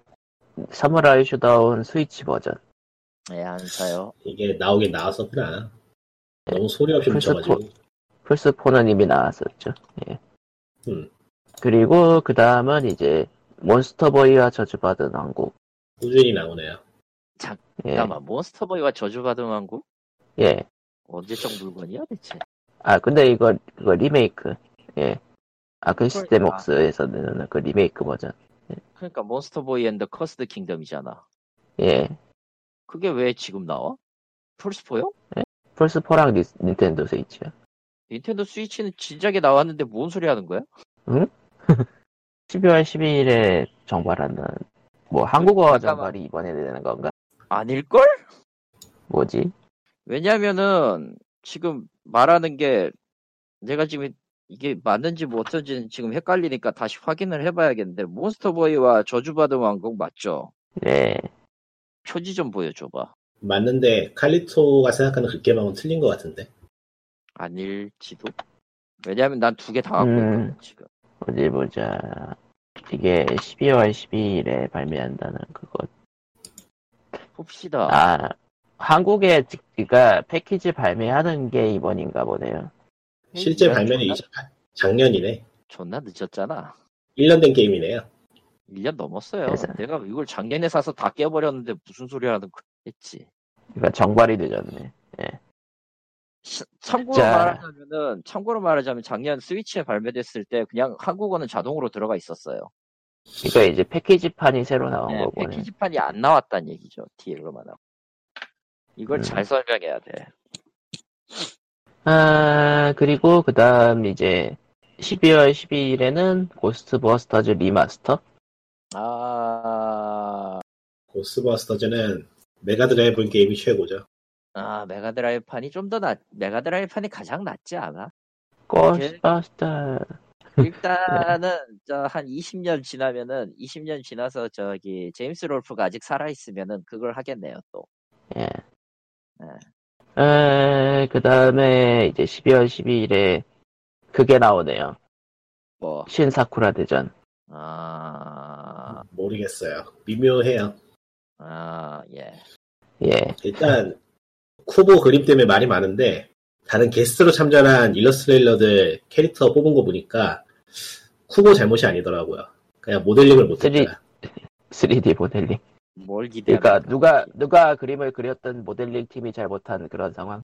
B: 사무라이 Showdown 스위치 버전.
A: 네, 안 사요.
D: 이게 나오긴 나왔었구나. 너무 소리 없이 묻혀가지고.
B: 플스4는 이미 나왔었죠. 예.
D: 음.
B: 그리고, 그 다음은 이제, Monster Boy와 저주받은 왕국.
D: 꾸준히 나오네요.
B: 예,
A: 잠깐만 Monster Boy와 저주받은 왕국?
B: 예.
A: 언제적 물건이야 대체?
B: 아, 근데 이거, 이거 리메이크. 예. Arc
A: 그러니까.
B: System Works에서 내는 그 리메이크 버전.
A: 그러니까 Monster Boy and the Cursed Kingdom이잖아.
B: 예.
A: 그게 왜 지금 나와? 플스4요?
B: 플스4랑 니, 닌텐도 스위치요.
A: 닌텐도 스위치는 진작에 나왔는데 뭔 소리 하는 거야?
B: 12월 12일에 정발한다는, 뭐, 한국어
A: 잠깐만.
B: 정발이 이번에 되는 건가?
A: 아닐걸?
B: 뭐지?
A: 왜냐면은 지금 말하는 게 내가 지금 이게 맞는지 뭐 어쩐지는 지금 헷갈리니까 다시 확인을 해봐야겠는데 몬스터보이와 저주받은 왕국 맞죠?
B: 예.
A: 표지 좀 보여줘봐.
D: 맞는데 칼리토가 생각하는 그 게임하고는 틀린 것 같은데.
A: 아닐지도? 왜냐면 난 두 개 다 갖고
B: 음.
A: 있거든 지금.
B: 어디 보자. 이게 12월 12일에 발매한다는 그거.
A: 봅시다.
B: 아, 한국에, 지- 그니까 패키지 발매하는 게 이번인가 보네요.
D: 실제
A: 야,
D: 발매는
A: 존나-
D: 28, 작년이네.
A: 존나 늦었잖아.
D: 1년 된 게임이네요.
A: 1년 넘었어요.
B: 그래서-
A: 내가 이걸 작년에 사서 다 깨버렸는데 무슨 소리 하는 거 했지.
B: 그니까 정발이 늦었네.
A: 시- 참고로
B: 자.
A: 말하자면은 참고로 말하자면 작년 스위치에 발매됐을 때 그냥 한국어는 자동으로 들어가 있었어요.
B: 그니까 이제 패키지판이 새로 나온
A: 네,
B: 거고.
A: 패키지판이 안 나왔다는 얘기죠. DL로만 하고. 이걸
B: 음.
A: 잘 설명해야 돼.
B: 아, 그리고 그 다음 이제 12월 12일에는 Ghostbusters Remaster?
A: 아,
D: Ghostbusters는 Mega Drive 게임이 최고죠.
A: 아 Mega Drive 판이 좀 더 낫, Mega Drive 판이 가장 낫지 않아?
B: 고스트버스터.
A: 일단은 저 한 20년 지나면은 20년 지나서 저기 제임스 롤프가 아직 살아 있으면은 그걸 하겠네요 또.
B: 예.
A: 네.
B: 그 다음에 이제 12월 12일에 그게 나오네요.
A: 뭐,
B: 신사쿠라 대전.
A: 아,
D: 모르겠어요. 미묘해요.
A: 아, 예.
B: 예.
D: 일단 쿠보 그림 때문에 말이 많은데 다른 게스트로 참전한 일러스트레일러들 캐릭터 뽑은 거 보니까 쿠보 잘못이 아니더라고요. 그냥 모델링을 못했다.
B: 3D 모델링.
A: 뭘 기대하는
B: 그러니까 누가 누가 그림을 그렸던 모델링 팀이 잘 못한 그런 상황.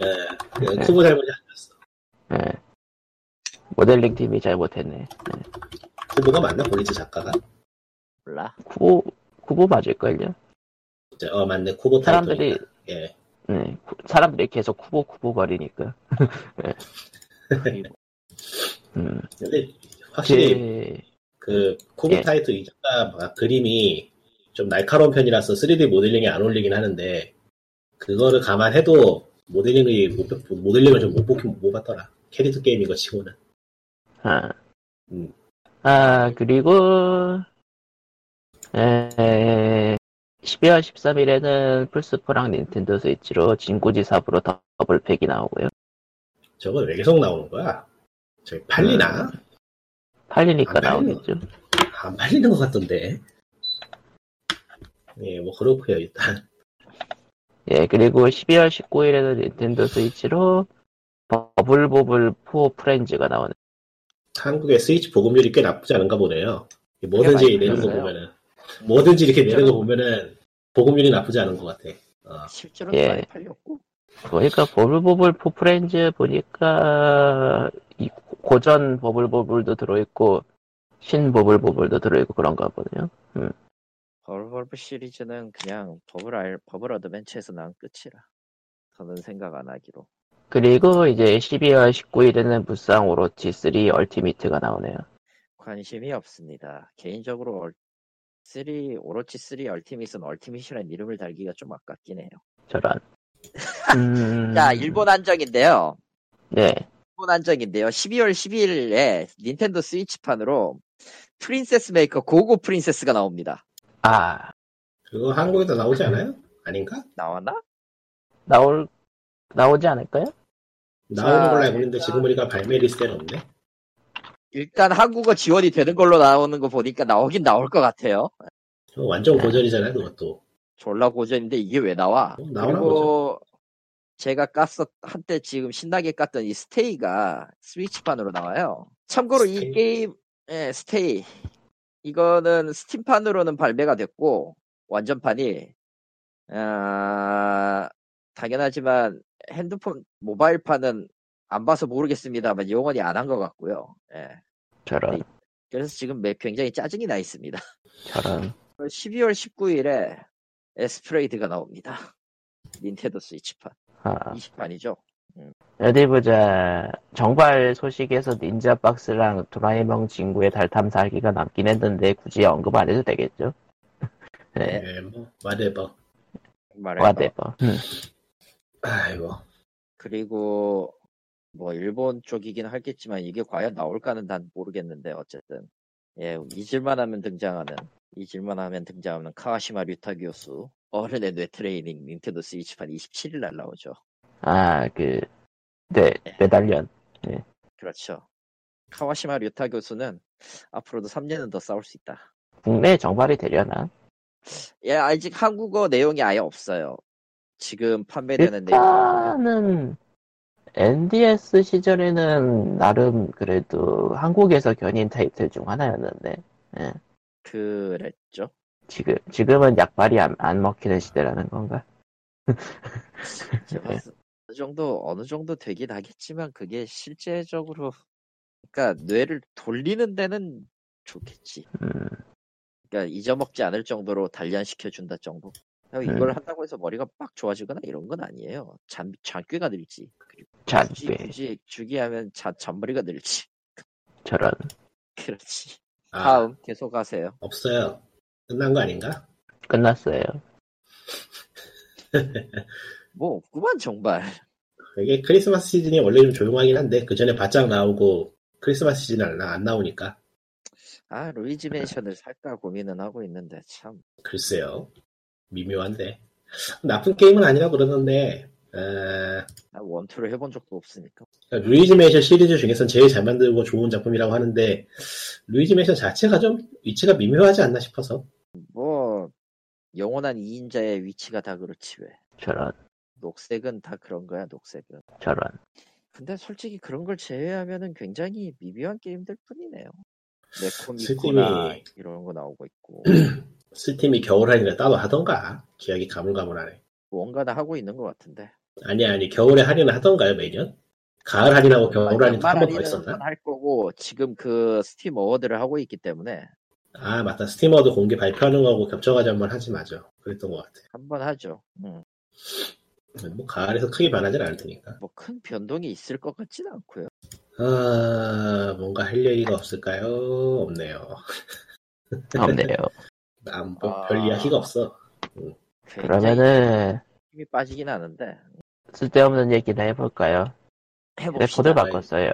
D: 예, 그냥 쿠보 잘못이 아니었어.
B: 예. 모델링 팀이 잘 못했네.
D: 쿠보가 맞나 보리즈 작가가?
A: 몰라?
B: 쿠보 쿠보 맞을걸요?
D: 어 맞네 쿠보
B: 사람들이.
D: 예.
B: 네, 쿠- 사람들이 계속 쿠보 쿠보 거리니까. 음.
D: 근데 확실히
B: 제
D: 그 쿠보
B: 예.
D: 타이틀 이 작가 그림이 좀 날카로운 편이라서 3D 모델링이 안 어울리긴 하는데 그거를 감안해도 모델링이 못, 모델링을 좀못 뽑긴 못 봤더라. 캐릭터 게임인 거 치고는.
B: 아,
D: 음.
B: 아 그리고 에, 12월 13일에는 플스4랑 닌텐도 스위치로 진구지 삽으로 더블팩이 나오고요.
D: 저건 왜 계속 나오는 거야? 저기 팔리나?
B: 팔리니까
D: 안
B: 나오겠죠.
D: 안 팔리는 것 같던데. 예, 뭐 그렇고요 일단.
B: 예, 그리고 12월 19일에는 닌텐도 스위치로 Bubble Bobble 4 Friends가 나오네.
D: 한국의 스위치 보급률이 꽤 나쁘지 않은가 보네요. 뭐든지 내는 거. 보면은 뭐든지 이렇게 내는 거 보면은 보급률이 나쁘지 않은 것 같아. 어.
A: 실제로는
B: 예.
A: 많이 팔렸고.
B: 보니까 Bubble Bobble 4 Friends 보니까 이 고전 Bubble Bobble도 들어있고 신 Bubble Bobble도 들어있고 그런가 보네요.
A: Bubble Bobble 시리즈는 그냥 버블 알, Bubble Adventure에서 난 끝이라. 저는 생각 안 하기로.
B: 그리고 이제 12월 19일에는 무쌍 오로치 3 Ultimate가 나오네요.
A: 관심이 없습니다. 개인적으로 Ul, 3, 오로치 3 Ultimate은 Ultimate이라는 이름을 달기가 좀 아깝긴 해요.
B: 저런. 음,
A: 자, 일본 한정인데요.
B: 네.
A: 일본 한정인데요. 12월 12일에 닌텐도 스위치판으로 Princess Maker Go Go Princess가 나옵니다.
B: 아,
D: 그거 한국에도 나오지 않아요? 아닌가?
A: 나왔나?
B: 나올, 나오지 않을까요?
D: 나오는
A: 자,
D: 걸로 알고 있는데 지금 보니까 발매 리스트에는 없네.
A: 일단 한국어 지원이 되는 걸로 나오는 거 보니까 나오긴 나올 것 같아요.
D: 그거 완전 고전이잖아요, 그것도.
A: 졸라 고전인데 이게 왜 나와?
D: 어, 나오나
A: 그리고 제가 깠었 한때 지금 신나게 깠던 이 스테이가 Switch판으로 나와요. 참고로 이
D: 스테이?
A: 게임 예, 스테이 이거는 스팀판으로는 발매가 됐고 완전판이 아, 당연하지만 핸드폰 모바일판은 안 봐서 모르겠습니다만 영원히 안 한 것 같고요. 예.
B: 저런,
A: 그래서 지금 매- 굉장히 짜증이 나 있습니다.
B: 저런.
A: 12월 19일에 에스프레이드가 나옵니다. 닌텐도 스위치판.
B: 아,
A: 20판이죠.
B: 어디 보자. 정발 소식에서 닌자 박스랑 도라에몽 친구의 달 탐사하기가 남긴 했는데 굳이 언급 안 해도 되겠죠? 네,
D: 예, 뭐.
A: 말해봐.
B: 와대버. 음,
D: 아이고.
A: 그리고 뭐 일본 쪽이긴 하겠지만 이게 과연 나올까는 난 모르겠는데 어쨌든 예 잊을만 하면 등장하는 잊을만 하면 등장하는 카와시마 류타교수 어른의 뇌 트레이닝 닌텐도 스위치판 27일 날 나오죠.
B: 아, 그, 네, 메달리언.
A: 그렇죠. 카와시마 류타 교수는 앞으로도 3년은 더 싸울 수 있다.
B: 국내 정발이 되려나?
A: 예, 아직 한국어 내용이 아예 없어요. 지금 판매되는
B: 일단은 NDS 시절에는 나름 그래도 한국에서 견인 타이틀 중 하나였는데 예.
A: 그랬죠.
B: 지금 지금은 약발이 안, 안 먹히는 시대라는 건가?
A: 제가
B: 네.
A: 어느 정도 어느 정도 되긴 하겠지만 그게 실제적으로 그러니까 뇌를 돌리는 데는 좋겠지.
B: 음,
A: 그러니까 잊어먹지 않을 정도로 단련시켜 준다 정도. 그러니까 이걸
B: 음.
A: 한다고 해서 머리가 빡 좋아지거나 이런 건 아니에요. 잔 잔꾀가 늘지. 그리고
B: 잔꾀
A: 굳이 주기하면 잔 잔머리가 늘지.
B: 저런
A: 그렇지.
D: 아,
A: 다음 계속 하세요.
D: 없어요. 끝난 거 아닌가?
B: 끝났어요.
A: 뭐 없구만 정말.
D: 이게 크리스마스 시즌이 원래 좀 조용하긴 한데 그 전에 바짝 나오고 크리스마스 시즌 안, 나오니까
A: 아 루이지 맨션을 살까 고민은 하고 있는데 참
D: 글쎄요 미묘한데 나쁜 게임은 아니라 그러는데 어,
A: 나 원투를 해본 적도 없으니까.
D: 루이지 맨션 시리즈 중에선 제일 잘 만들고 좋은 작품이라고 하는데 루이지 맨션 자체가 좀 위치가 미묘하지 않나 싶어서
A: 뭐 영원한 2인자의 위치가 다 그렇지 왜.
B: 저런,
A: 녹색은 다 그런 거야 녹색은.
B: 저런.
A: 근데 솔직히 그런 걸 제외하면은 굉장히 미묘한 게임들 뿐이네요.
D: 스팀이-
A: 네코미코나 이런 거 나오고 있고
D: 스팀이 겨울 할인을 따로 하던가 기억이 가물가물하네.
A: 뭔가 다 하고 있는 것 같은데.
D: 아니 아니 겨울에 할인을 하던가요 매년? 가을 할인하고 겨울 할인 한번더 있었나?
A: 할 거고 지금 그 스팀 어워드를 하고 있기 때문에
D: 아 맞다 스티머도 공개 발표하는 거하고 겹쳐가지고 한 번 하지 마죠. 그랬던 것 같아.
A: 한 번 하죠. 음.
D: 뭐 가을에서 크게 변하진 않을 테니까.
A: 뭐 큰 변동이 있을 것 같지는 않고요.
D: 아 뭔가 할 얘기가 없을까요? 없네요.
B: 없네요.
D: 난뭐
A: 아.
D: 별 이야기가 없어.
A: 굉장히
B: 그러면은,
A: 힘이 빠지긴 하는데
B: 쓸데없는 얘기나 해볼까요?
A: 해봅시다.
B: 레코드 바꿨어요.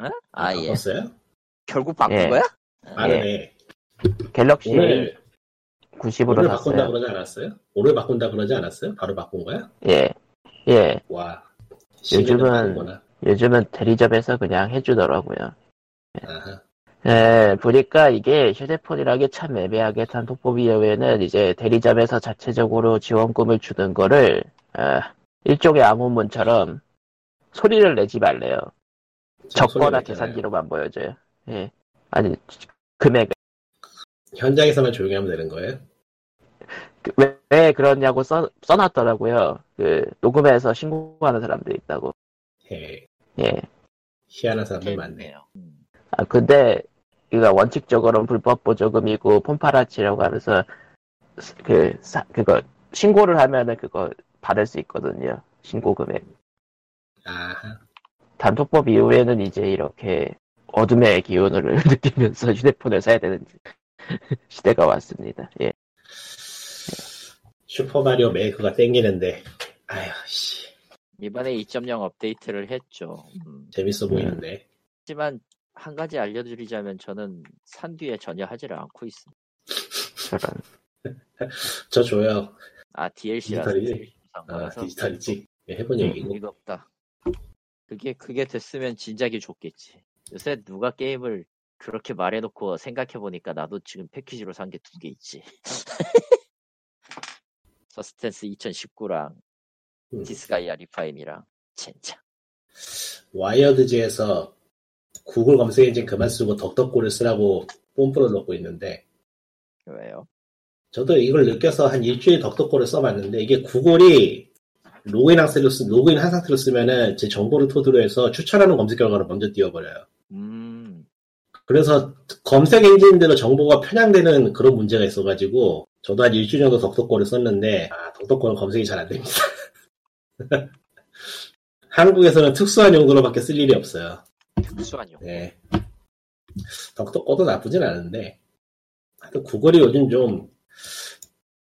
A: 어? 아 예.
D: 바꿨어요?
A: 결국 바꾼
B: 예.
A: 거야?
D: 빠르네. Galaxy Note
B: 9으로
D: 오늘 바꾼다
B: 샀어요.
D: 그러지 않았어요? 오늘 바꾼다 그러지 않았어요? 바로 바꾼 거야?
B: 예. 예.
D: 와.
B: 요즘은-. 요즘은 대리점에서 그냥 해주더라고요.
D: 아하.
B: 예, 보니까 이게 휴대폰이라기 참 애매하게 단통법 이외에는 이제 대리점에서 자체적으로 지원금을 주는 거를, 아, 일종의 암호문처럼 소리를 내지 말래요. 적거나 계산기로만 보여줘요. 예. 아니, 금액,
D: 현장에서만 조용히 하면 되는 거예요?
B: 그 왜, 왜 그러냐고 써, 써놨더라고요. 그, 녹음해서 신고하는 사람들이 있다고.
D: 예.
B: 예.
D: 희한한 사람들 많네.
A: 재밌네요. 음.
B: 아, 근데, 이거 원칙적으로는 불법 보조금이고, 폰파라치라고 하면서, 그, 사, 그거, 신고를 하면은 그거 받을 수 있거든요. 신고 금액.
D: 아하.
B: 단톡법 이후에는 이제 이렇게 어둠의 기운을 느끼면서 휴대폰을 사야 되는 시대가 왔습니다. 예.
D: 슈퍼마리오 메이커가 땡기는데, 아휴, 씨.
A: 이번에 2.0 업데이트를 했죠. 음.
D: 재밌어 보이는데.
A: 하지만 한 가지 알려드리자면 저는 산 뒤에 전혀 하지를 않고 있습니다.
B: 저런.
D: 저 줘요.
A: 아 DLC라서
D: 디지털이지? 아, 디지털이지. 예, 해본 얘기고.
A: 의미가 없다. 그게 그게 됐으면 진작에 좋겠지. 요새 누가 게임을 그렇게 말해놓고 생각해보니까 나도 지금 패키지로 산 게 두 개 있지. 서스텐스 2019랑
D: 음.
A: Disgaea Refine이랑 젠장.
D: Wired지에서 구글 검색 엔진 그만 쓰고 DuckDuckGo를 쓰라고 뽐뿌를 넣고 있는데,
A: 왜요?
D: 저도 이걸 느껴서 한 일주일 덕덕고를 써봤는데, 이게 구글이 로그인 상태로, 쓰, 로그인 한 상태로 쓰면은 제 정보를 토대로 해서 추천하는 검색 결과를 먼저 띄워버려요.
A: 음,
D: 그래서 검색 엔진대로 정보가 편향되는 그런 문제가 있어가지고, 저도 한 일주일 정도 덕덕고를 썼는데, 아, 덕덕고는 검색이 잘 안 됩니다. 한국에서는 특수한 용도로밖에 쓸 일이 없어요.
A: 특수한 용.
D: 네. 덕덕거도 나쁘진 않은데, 하여튼 구글이 요즘 좀,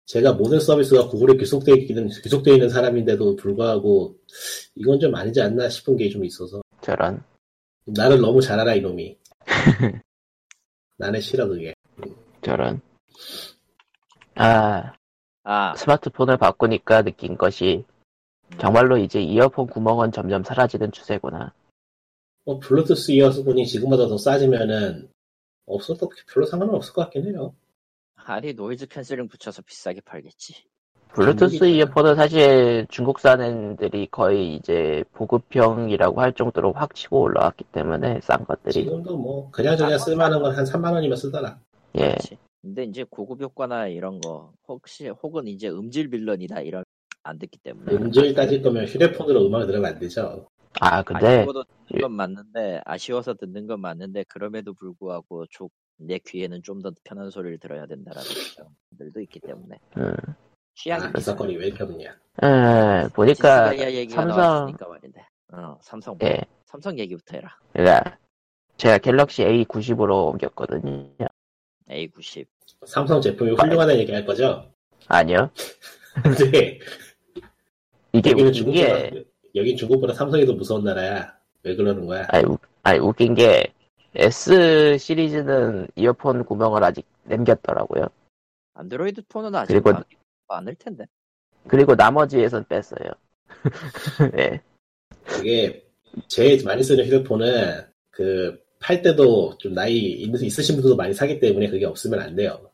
D: 제가 모든 서비스가 구글에 귀속되어 있기는, 귀속되어 있는 사람인데도 불구하고, 이건 좀 아니지 않나 싶은 게 좀 있어서,
B: 저런.
D: 나를 너무 잘 알아, 이놈이. 나는 싫어, 그게.
B: 저런. 아,
A: 아,
B: 스마트폰을 바꾸니까 느낀 것이 정말로 이제 이어폰 구멍은 점점 사라지는 추세구나.
D: 뭐, 블루투스 이어폰이 지금보다 더 싸지면은, 없어도 별로 상관은 없을 것 같긴 해요.
A: 아니 noise cancelling 붙여서 비싸게 팔겠지.
B: 블루투스. 이어폰은 사실 중국산 애들이 거의 이제 보급형이라고 할 정도로 확 치고 올라왔기 때문에 싼 것들이.
D: 지금도 뭐, 그냥 저냥 쓸만한 건 한 3만 원이면 쓰더라.
B: 예.
A: 그렇지. 근데 이제 고급 효과나 이런 거 혹시 혹은 이제 음질 villain이다 이런 안 듣기 때문에
D: 음질 따질 거면 휴대폰으로 음악을 들으면 안 되죠.
B: 아, 근데,
A: 듣는 건 맞는데 아쉬워서 듣는 건 맞는데 그럼에도 불구하고 조- 내 귀에는 좀 더 편한 소리를 들어야 된다라는 분들도 있기 때문에
B: 음,
A: 취향이
D: 아, 그 사건이 왜 이렇게 없냐.
B: 에, 보니까,
A: 디스가이아 얘기가
B: 삼성-
A: 어 삼성
B: 예.
A: 삼성 얘기부터 해라
B: 그러니까 제가 갤럭시 A90으로 옮겼거든요.
A: A90
D: 삼성 제품이 훌륭하다는 얘기 할 거죠?
B: 아니요.
D: 근데
B: 이게
D: 여기는
B: 웃긴 게,
D: 중국보다 여긴 중국보다 삼성이 더 무서운 나라야. 왜 그러는 거야?
B: 아니, 우- 아니, 웃긴 게, S 시리즈는 이어폰 구멍을 아직 남겼더라고요.
A: 안드로이드 폰은 아직
B: 그리고-
A: 많- 많을 텐데
B: 그리고 나머지에선 뺐어요. 네.
D: 그게 제일 많이 쓰는 휴대폰은 그 팔 때도 좀 나이 있- 있으신 분들도 많이 사기 때문에 그게 없으면 안 돼요.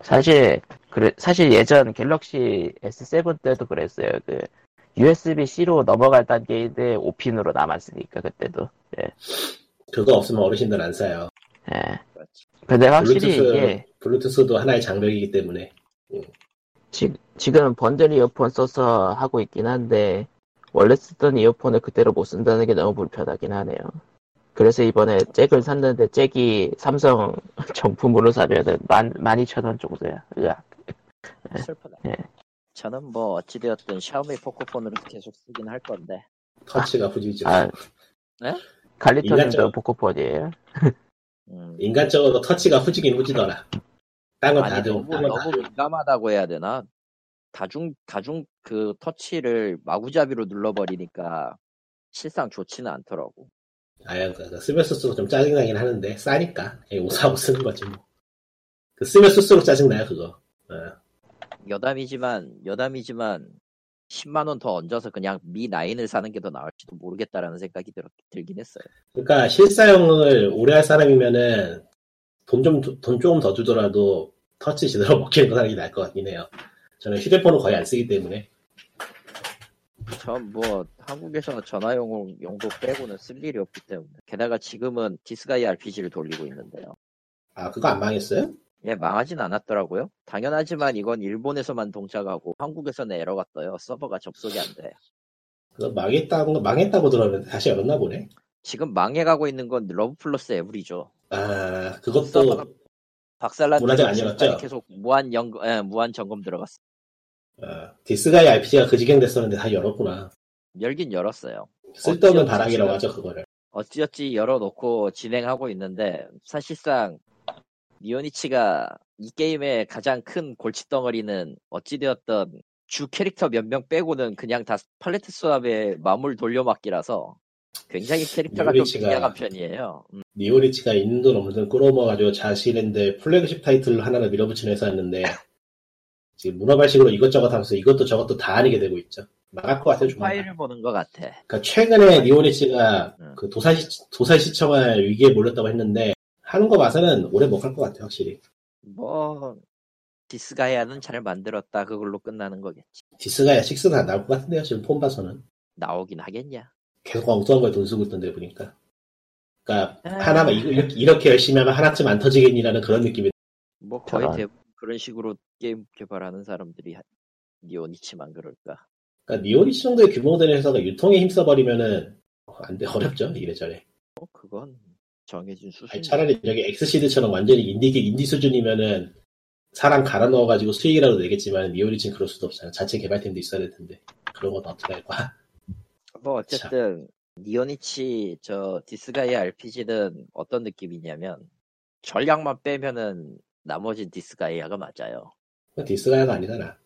B: 사실 그래 사실 예전 갤럭시 S7 때도 그랬어요. 그 USB-C로 넘어갈 단계인데 5핀으로 남았으니까 그때도.
D: 그거 없으면 어르신들 안 사요.
B: 예. 근데 확실히
D: 블루투스,
B: 이게
D: 블루투스도 하나의 장벽이기 때문에
B: 지, 지금 번들 이어폰 써서 하고 있긴 한데 원래 쓰던 이어폰을 그대로 못 쓴다는 게 너무 불편하긴 하네요. 그래서 이번에 잭을 샀는데 잭이 삼성 정품으로 사면은 만, 12,000원 정도야. 으악.
A: 슬프다.
B: 예.
A: 저는 뭐 어찌되었든 샤오미 포코폰으로 계속 쓰긴 할 건데.
D: 터치가 후지죠.
B: 아,
A: 네?
B: 갈리터님도
D: 인간적-
B: 포코폰이에요?
A: 음.
D: 인간적으로 터치가 후지긴 후지더라.
A: 아니
D: 다들
A: 너무
D: 다
A: 너무 민감하다고 해야 되나? 다중 다중 그 터치를 마구잡이로 눌러버리니까 실상 좋지는 않더라고.
D: 아야 그, 그 쓰면 쓸수록 좀 짜증나긴 하는데 싸니까 그냥 우사하고 쓰는 거지 뭐. 그 쓰면 쓸수록 짜증나요 그거. 어.
A: 여담이지만 여담이지만 10만 원 더 얹어서 그냥 미 나인을 사는 게 더 나을지도 모르겠다라는 생각이 들, 들긴 했어요.
D: 그러니까 실사용을 오래 할 사람이면은 돈 좀 돈 조금 더 주더라도 터치 제대로 먹히는 거 사는 게 나을 것 같긴 해요. 저는 휴대폰을 거의 안 쓰기 때문에
A: 전 뭐 한국에서 전화용 용도 빼고는 쓸 일이 없기 때문에 게다가 지금은 디스가이 RPG를 돌리고 있는데요.
D: 아 그거 안 망했어요?
A: 예, 망하진 않았더라고요. 당연하지만 이건 일본에서만 동작하고 한국에서는 에러가 떠요. 서버가 접속이 안 돼.
D: 그거 망했다고 망했다고 들었는데 다시 열었나 보네.
A: 지금 망해가고 있는 건 Love Plus Every죠.
D: 아 그것도
A: 박살난
D: 문화재 아니었죠?
A: 계속 무한 연기, 예, 무한 점검 들어갔어.
D: 어, Disgaea RPG가 그 지경 됐었는데 다 열었구나.
A: 열긴 열었어요.
D: 쓸데없는 바람이라고 하죠 그거를.
A: 어찌어찌 열어놓고 진행하고 있는데 사실상 니오니치가 이 게임의 가장 큰 골칫덩어리는 어찌되었던 주 캐릭터 몇 명 빼고는 그냥 다 팔레트 수압에 마물 돌려막기라서 굉장히 캐릭터가 좀 빈약한 편이에요. 음,
D: 니오리치가 있는 돈 없는 돈 끌어모아가지고 자신인데 플래그십 타이틀 하나를 밀어붙이는 회사였는데 지금 문어발식으로 이것저것 하면서 이것도 저것도 다 아니게 되고 있죠. 망할 것 같아요, 조만간.
A: 파일을 보는 것 같아.
D: 그러니까 최근에 니오리치가
A: 음.
D: 그 도사시, 도사시청할 위기에 몰렸다고 했는데 하는 거 봐서는 오래 못 갈 것 같아요, 확실히.
A: 뭐 디스가이아는 잘 만들었다 그걸로 끝나는 거겠지.
D: 디스가야 6는 안 나올 것 같은데요, 지금 폰 봐서는.
A: 나오긴 하겠냐.
D: 계속 엉뚱한 거에 돈 쓰고 있던데 보니까. 그러니까
A: 아.
D: 하나만 이렇게, 이렇게 열심히 하면 하나쯤 안 터지겠니라는 그런 느낌이.
A: 뭐 거의
B: 저런.
A: 대부분 그런 식으로 게임 개발하는 사람들이 하- 니폰이치만 그럴까.
D: 그러니까 니폰이치 정도의 규모 되는 회사가 유통에 힘써버리면은 안 돼, 어렵죠, 이래저래.
A: 뭐 그건 정해진 수준.
D: 아니, 차라리 여기 XSEED처럼 완전히 인디, 인디 수준이면은 사람 갈아 넣어가지고 수익이라도 내겠지만 니폰이치는 그럴 수도 없잖아. 자체 개발팀도 있어야 될 텐데. 그런 건 어떻게 할 거야?
A: 뭐 어쨌든 니폰이치 저 Disgaea RPG는 어떤 느낌이냐면 전략만 빼면은 나머지 Disgaea가 맞아요.
D: 그건 Disgaea가 아니잖아.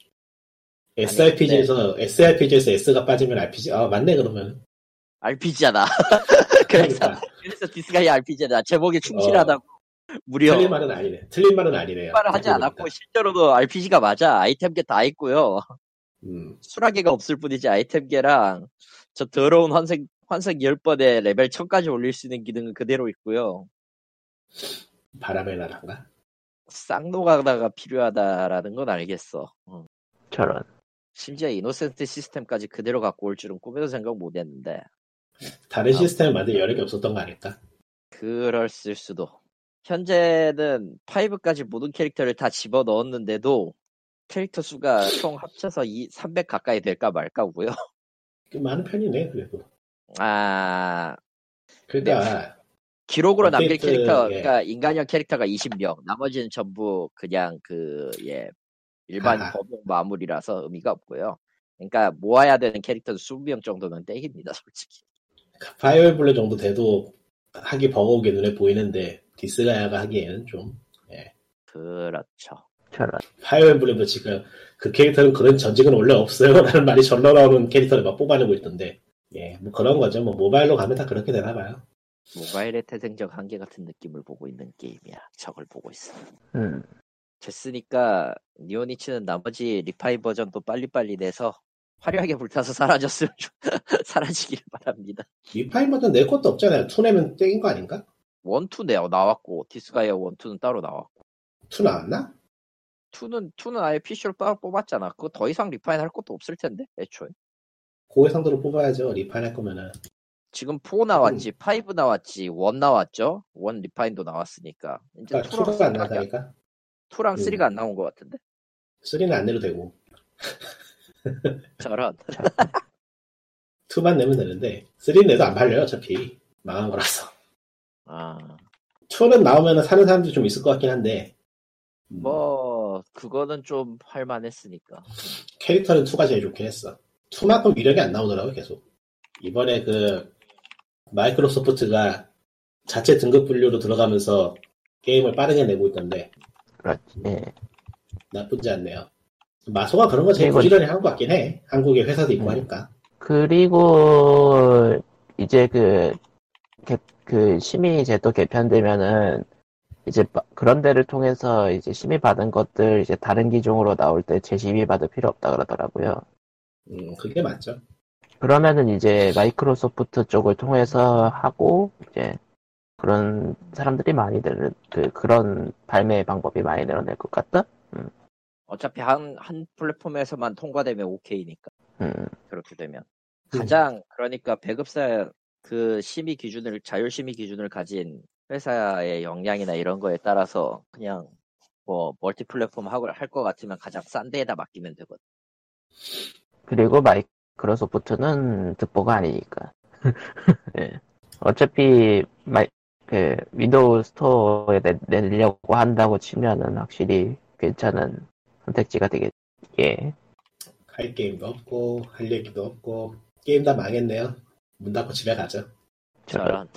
D: SRPG에서, SRPG에서 S가 빠지면 RPG, 아, 맞네, 그러면.
A: RPG잖아. 그래서
D: 그러니까.
A: 그래서 Disgaea RPG잖아. 제목에 충실하다고 무려
D: 틀린 말은 아니네. 틀린 말은 아니네요.
A: 말을 하지 않았고. 실제로도 RPG가 맞아. 아이템계 다 있고요.
D: 음,
A: 수라계가 없을 뿐이지 아이템계랑 저 더러운 환생 환생 10번에 레벨 1000까지 올릴 수 있는 기능은 그대로 있고요.
D: 바람의 나라인가?
A: 쌍노가다가 필요하다라는 건 알겠어. 어.
B: 저런.
A: 심지어 이노센트 시스템까지 그대로 갖고 올 줄은 꿈에도 생각 못 했는데
D: 다른
A: 아.
D: 시스템을 만들 여력이 없었던 거 아닐까?
A: 그럴쓸 수도. 현재는 5까지 모든 캐릭터를 다 집어 넣었는데도 캐릭터 수가 총 합쳐서 이300 가까이 될까 말까고요.
D: 꽤 많은 편이네, 그래도.
A: 아
D: 그러니까,
A: 기록으로 남길 캐릭터,
D: 예.
A: 그러니까 인간형 캐릭터가 20명, 나머지는 전부 그냥 그, 예, 일반
D: 아하.
A: 범용 마물이라서 의미가 없고요. 그러니까 모아야 되는 캐릭터는 20명 정도면 땡깁니다, 솔직히.
D: Fire Emblem 정도 돼도 하기 버거우게 눈에 보이는데, Disgaea가 하기에는 좀,
A: 그렇죠.
B: 저런.
D: Fire Emblem도 지금 그 캐릭터는 그런 전직은 원래 없어요. 라는 말이 절로 나오는 캐릭터를 막 뽑아내고 있던데. 예, 뭐 그런 거죠. 뭐 모바일로 가면 다 그렇게 되나 봐요.
A: 모바일의 태생적 한계 같은 느낌을 보고 있는 게임이야. 저걸 보고 있어.
B: 음.
A: 됐으니까 니폰이치는 나머지 Refine 버전도 빨리빨리 내서 화려하게 불타서 사라졌으면 좋- 사라지길 바랍니다.
D: Refine 버전 낼 것도 없잖아요. two 내면 땡인 거 아닌가?
A: one two 내 나왔고 Disgaea one two는 따로 나왔고
D: two 나왔나?
A: two는 two는 아예 PC로 따로 뽑았잖아. 그거 더 이상 refine 할 것도 없을 텐데 애초에.
D: 고해 상도로 뽑아야죠. 리파인 할 거면은.
A: 지금 4 나왔지, 5 나왔지, 1 나왔죠. 1 리파인도 나왔으니까. 이제
D: 그러니까 투가 안 나다니까.
A: 2랑
D: 음.
A: 3가 안 나온 것 같은데.
D: 3는 안 내도 되고.
A: 저런.
D: 투만 내면 되는데 3 내도 안 팔려요. 어차피 망한 거라서.
A: 아,
D: 2는 나오면 사는 사람들이 좀 있을 것 같긴 한데 음,
A: 뭐 그거는 좀 할만했으니까.
D: 캐릭터는 2가 제일 좋긴 했어. 2만큼 위력이 안 나오더라고 계속. 이번에 그 마이크로소프트가 자체 등급 분류로 들어가면서 게임을 빠르게 내고 있던데
B: 그렇지. 예.
D: 나쁘지 않네요. 마소가 그런 거 제일
B: 그리고-
D: 부지런히 한것 같긴 해. 한국에 회사도 있고
B: 음.
D: 하니까.
B: 그리고 이제 그, 개- 그 심의 제도 개편되면은 이제 바- 그런 데를 통해서 이제 심의 받은 것들 이제 다른 기종으로 나올 때 재심의 받을 필요 없다 그러더라고요.
D: 음, 그게 맞죠.
B: 그러면은 이제 마이크로소프트 쪽을 통해서 하고 이제 그런 사람들이 많이 늘, 그, 그런 발매 방법이 많이 늘어날 것 같다?
A: 어차피 한, 한 플랫폼에서만 통과되면 오케이니까.
B: 음,
A: 그렇게 되면.
D: 음.
A: 가장, 그러니까 배급사 그 심의 기준을, 자율 심의 기준을 가진 회사의 역량이나 이런 거에 따라서 그냥 뭐 multi-platform 하고 할 것 같으면 가장 싼 데에다 맡기면 되거든.
B: 그리고 마이크로소프트는 듣보가 아니니까. 예. 어차피 마이, 그 Windows Store에 내, 내려고 한다고 치면은 확실히 괜찮은 선택지가 되겠. 예.
D: 할 게임도 없고 할 얘기도 없고 게임 다 망했네요. 문 닫고 집에 가죠.
A: 저런.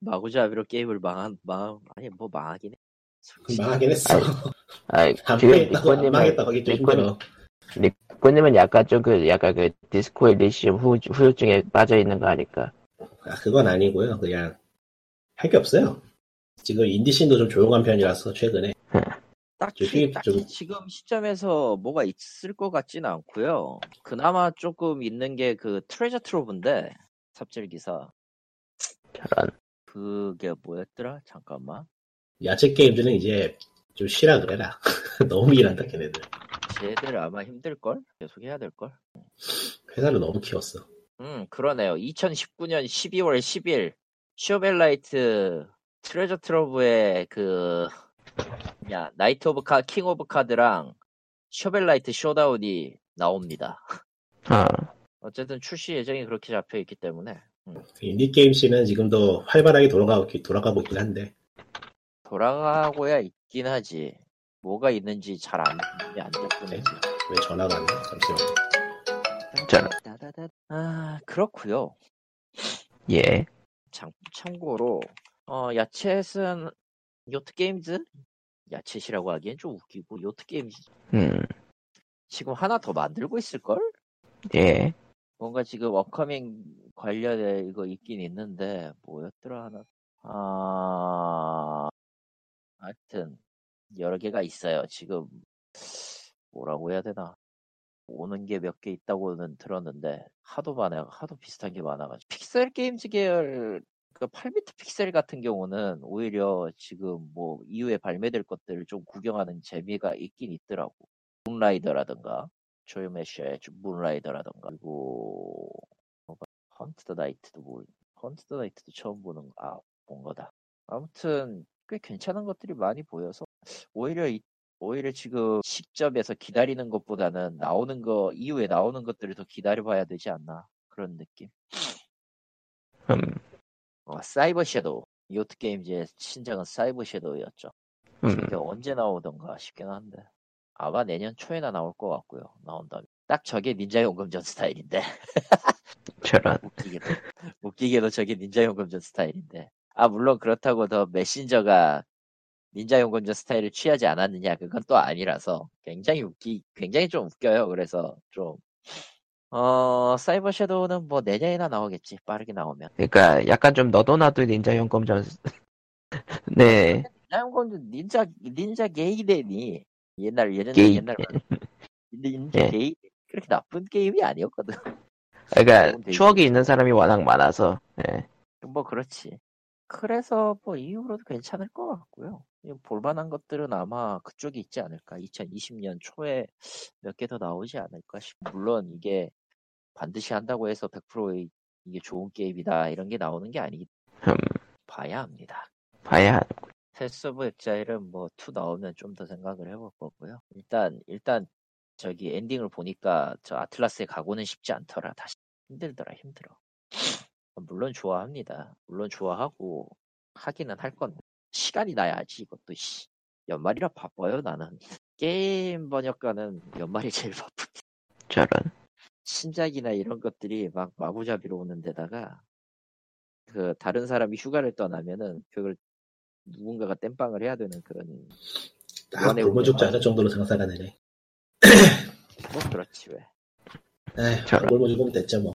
A: 마구잡이로 게임을 망한, 망, 아니 뭐 망하긴 해.
D: 망하긴 했어.
B: 아,
D: 안
B: 지금 리코님-
D: 힘들어.
B: 리코님은 약간 좀그 약간 그 디스코 일리시움 후, 후유증에 빠져 있는 거 아닐까.
D: 아, 그건 아니고요. 그냥 할 게 없어요. 지금 인디씬도 좀 조용한 편이라서 최근에
A: 딱히, 딱히
D: 좀-
A: 지금 시점에서 뭐가 있을 것 같지는 않고요. 그나마 조금 있는 게 그 트레저 트로브인데 삽질 기사
B: 저런.
A: 그게 뭐였더라? 잠깐만.
D: 야채 게임들은 이제 좀 쉬라 그래라. 너무 일한다 걔네들.
A: 쟤들 아마 힘들 걸? 계속 해야 될 걸?
D: 회사를 너무 키웠어.
A: 음, 그러네요. 2019년 12월 10일 쇼벨라이트 Treasure Trove의 그 야, Knight of Car, King of Cards랑 Shovel Knight Showdown이 나옵니다.
B: 어,
A: 어쨌든 출시 예정이 그렇게 잡혀 있기 때문에 음,
D: 인디 게임 scene은 지금도 활발하게 돌아가고, 있- 돌아가고 있긴 한데
A: 돌아가고야 있긴 하지. 뭐가 있는지 잘안 안될 뿐이지.
D: 왜 전화가 안 돼? 잠시만.
B: 저런.
A: 아 그렇고요.
B: 예.
A: 참, 참고로 어 야채는 요트 게임즈 야채시라고 하기엔 좀 웃기고 요트 게임즈
B: 음,
A: 지금 하나 더 만들고 있을 걸?
B: 예.
A: 뭔가 지금 업커밍 관련해 이거 있긴 있는데 뭐였더라 하나? 아 하여튼 여러 개가 있어요. 지금 뭐라고 해야 되나? 오는 게 몇 개 있다고는 들었는데 하도 많아 하도 비슷한 게 많아가지고. 픽셀 게임즈 계열 그 8비트 픽셀 같은 경우는 오히려 지금 뭐 이후에 발매될 것들을 좀 구경하는 재미가 있긴 있더라고. 문라이더라든가 조이메시의 문라이더라던가. 그리고 헌트 더 나이트도 뭐 헌트 더 나이트도 처음 보는 아 뭔가다. 아무튼 꽤 괜찮은 것들이 많이 보여서 오히려 이, 오히려 지금 시점에서 기다리는 것보다는 나오는 거 이후에 나오는 것들을 더 기다려봐야 되지 않나 그런 느낌?
B: 음,
A: 어, 사이버 섀도우. 요트 게임즈의 신작은 사이버 섀도우였죠.
B: 음.
A: 그게 언제 나오던가 싶긴 한데. 아마 내년 초에나 나올 것 같고요 나온다면. 딱 저게 닌자 용검전 스타일인데
B: 저런.
A: 웃기게도 웃기게도 저게 닌자 용검전 스타일인데 아 물론 그렇다고 더 메신저가 닌자 용검전 스타일을 취하지 않았느냐 그건 또 아니라서 굉장히 웃기 굉장히 좀 웃겨요 그래서 좀 어, 사이버 섀도우는 뭐 내년이나 나오겠지 빠르게 나오면
B: 그러니까 약간 좀 너도 나도 닌자 용검전 네.
A: 다음건 닌자 닌자 게이덴이 옛날 예전
B: 게이-
A: 옛날 닌자
B: 예.
A: 게이 그렇게 나쁜 게임이 아니었거든.
B: 그러니까. 추억이 있는 사람이 워낙 많아서 예.
A: 뭐 그렇지. 그래서 뭐 이후로도 괜찮을 것 같고요. 이 볼만한 것들은 아마 그쪽에 있지 않을까. 2020년 초에 몇 개 더 나오지 않을까 싶. 물론 이게 반드시 한다고 해서 100% 이게 좋은 게임이다 이런 게 나오는 게 아니기
B: 음,
A: 봐야 합니다.
B: 봐야
A: Path of Exile은 뭐2 나오면 좀 더 생각을 해볼 거고요. 일단 일단 저기 엔딩을 보니까 저 아틀라스의 각오는 쉽지 않더라. 다시 힘들더라 힘들어. 물론 좋아합니다. 물론 좋아하고 하기는 할 건데 시간이 나야지 이것도 씨. 연말이라 바빠요 나는. 게임 번역가는 연말이 제일 바쁜.
B: 저런
A: 신작이나 이런 것들이 막 마구잡이로 오는 데다가 그 다른 사람이 휴가를 떠나면은 그걸 누군가가 땜빵을 해야 되는 그런
D: 아, 굶어 죽지 않을 정도로 장사가 되네.
A: 뭐 그렇지 왜
D: 에휴,
B: 저런.
D: 굶어 죽으면 됐죠, 뭐.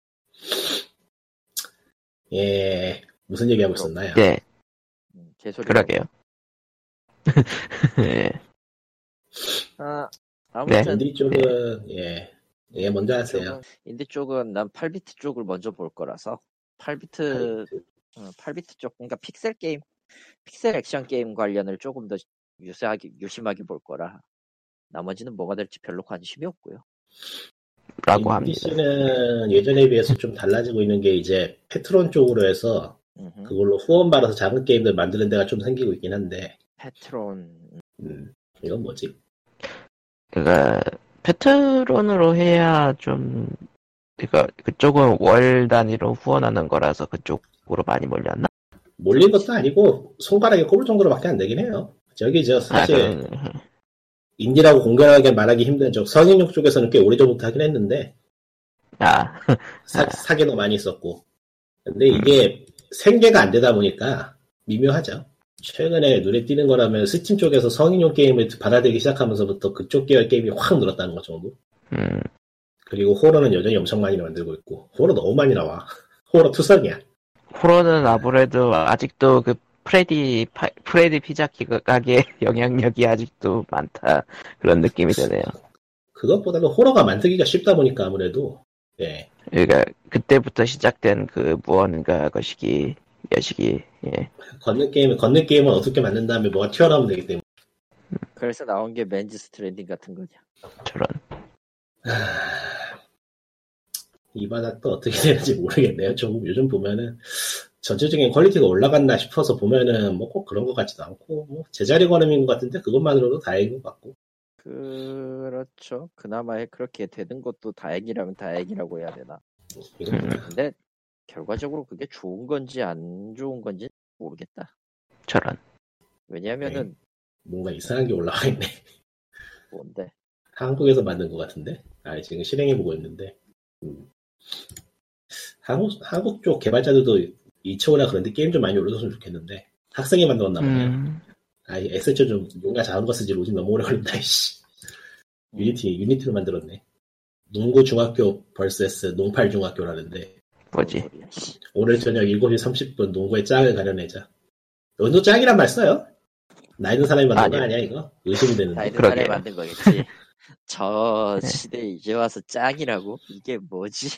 D: 예, 무슨 얘기하고 있었나요?
B: 예
A: 음, 개소리
B: 그러게요. 예.
A: 아
B: 네,
A: 아무튼
D: 인디 쪽은, 예, 예, 먼저 하세요.
A: 쪽은, 인디 쪽은 난 8비트 쪽을 먼저 볼 거라서 8비트 어, 8비트 쪽 그러니까 픽셀 게임 픽셀 액션 게임 관련을 조금 더 유세하게 유심하게 볼 거라. 나머지는 뭐가 될지 별로 관심이 없고요
B: 라고 합니다
D: DC는 예전에 비해서 좀 달라지고 있는 게 이제 Patreon 쪽으로 해서. 그걸로 후원 받아서 작은 게임들 만드는 데가 좀 생기고 있긴 한데,
A: 페트론
D: 음, 이건 뭐지?
B: 그니까 패트론으로 해야 좀 그니까 그쪽은 월 단위로 후원하는 거라서 그쪽으로 많이 몰렸나?
D: 몰린 것도 아니고 손가락에 꼽을 정도로밖에 안 되긴 해요. 저기 저
B: 아,
D: 사실
B: 그럼,
D: 인디라고 공개하게 말하기 힘든 쪽 성인용 쪽에서는 꽤 오래전부터 하긴 했는데
B: 아
D: 사, 사기도 많이 있었고 근데 이게 생계가 안 되다 보니까 미묘하죠. 최근에 눈에 띄는 거라면 스팀 쪽에서 성인용 게임을 받아들이기 시작하면서부터 그쪽 계열 게임이 확 늘었다는 것 정도.
B: 음,
D: 그리고 호러는 여전히 엄청 많이 만들고 있고 호러 너무 많이 나와. 호러 투성이야.
B: 호러는 아무래도 아직도 그 프레디 파- 프레디 피자 기- 가게 영향력이 아직도 많다 그런 느낌이 드네요.
D: 그것보다는 호러가 만들기가 쉽다 보니까 아무래도 예
B: 그러니까 그때부터 시작된 그 무언가 것이기 여시기 예.
D: 걷는 게임은 걷는 게임은 어떻게 만든 다음에 뭐가 튀어나오면 되기 때문에
A: 그래서 나온 게 Death Stranding 같은 거냐
B: 저런
D: 이 바닥 또 어떻게 되는지 모르겠네요. 좀 요즘 보면은 전체적인 퀄리티가 올라갔나 싶어서 보면은 뭐 꼭 그런 것 같지도 않고 뭐 제자리 걸음인 것 같은데 그것만으로도 다행인 것 같고.
A: 그렇죠. 그나마 그렇게 되는 것도 다행이라면 다행이라고 해야 되나.
D: 이건
B: 음.
A: 근데 결과적으로 그게 좋은 건지 안 좋은 건지 모르겠다.
B: 저런
A: 왜냐면은
D: 뭔가 이상한 게 올라와 있네.
A: 뭔데?
D: 한국에서 만든 것 같은데? 아 지금 실행해 보고 있는데. 음. 한국 한국 쪽 개발자들도 이초나 그런데 게임 좀 많이 올려줬으면 좋겠는데 학생이 만들었나 보네요.
B: 음,
D: 아, 엑셀처 좀, 용가 작은 거 쓰지, 로진 너무 오래 걸린다, 이씨. Unity, Unity로 만들었네. 농구 중학교 vs 농팔 중학교라는데,
B: 뭐지
A: 씨.
D: 오늘 저녁 7시 30분 농구의 짱을 가려내자. 너도 짱이란 말 써요? 나이 든 사람이 만든 거
B: 아니요.
D: 아니야, 이거? 의심이 되는데.
A: 나이든. 사람이 만든 거겠지 저
B: 네.
A: 시대에 이제 와서 짱이라고 이게 뭐지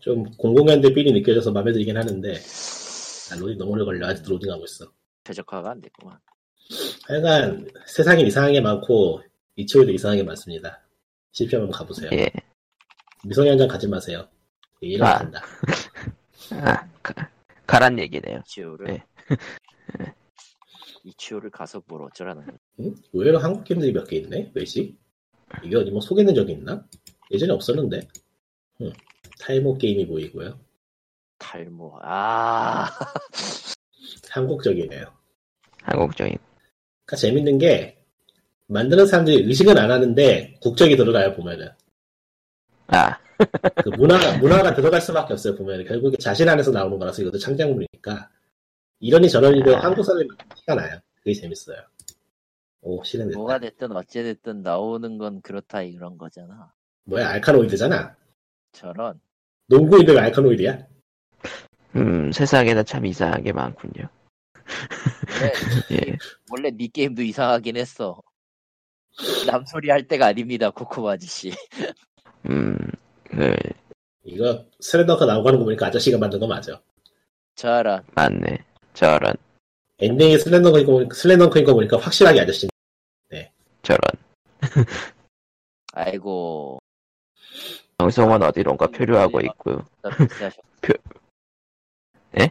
D: 좀, 00년대 삘이 느껴져서 마음에 들긴 하는데, 아, 로딩 너무 오래 걸려. 아직도 로딩하고 있어.
A: 최적화가 안 됐구만
D: 하여간, 세상에 이상한 게 많고, 이치오도 이상한 게 많습니다. 실패 한번 가보세요.
B: 예.
D: 미성년자 가지 마세요. 이해가
B: 아.
D: 안 된다.
B: 아, 가, 가란 얘기네요.
A: 이치오를
B: 네.
A: 이치오를 가서 뭘 어쩌라는 거야
D: 응? 의외로 한국 게임들이 몇 개 있네? 왜지? 이게 어디 뭐 소개된 적이 있나? 예전에 없었는데. 응. 타이모 게임이 보이고요.
A: 탈모 아
D: 한국적이네요.
B: 한국적인
D: 그러니까 재밌는 게 만드는 사람들이 의식은 안 하는데 국적이 들어가요 보면은
B: 아
D: 그 문화가 문화가 들어갈 수밖에 없어요 보면은 결국에 자신 안에서 나오는 거라서 이것도 창작물이니까 이러니 저러니 도
B: 아.
D: 한국 사람이 티가 나요. 그게 재밌어요. 오 실행됐다.
A: 뭐가 됐든 어찌 됐든 나오는 건 그렇다 이런 거잖아
D: 뭐야 알카노이드잖아.
A: 저런
D: 농구인들 알카노이드야?
B: 음, 세상에는 참 이상한 게 많군요.
A: 원래,
B: 예.
A: 원래 니 게임도 이상하긴 했어. 남소리 할 때가 아닙니다, 코코마 아저씨.
B: 음, 그,
D: 이거 스레더가 나오고 하는 거 보니까 아저씨가 만든 거 맞아.
A: 저런.
B: 맞네. 저런,
D: 엔딩이 슬렌더인 거, 보니까- 슬렌더인 거 보니까 확실하게 아저씨.
B: 저런.
A: 아이고.
B: 방송은 어디론가 표류하고 있고요. 표- 예?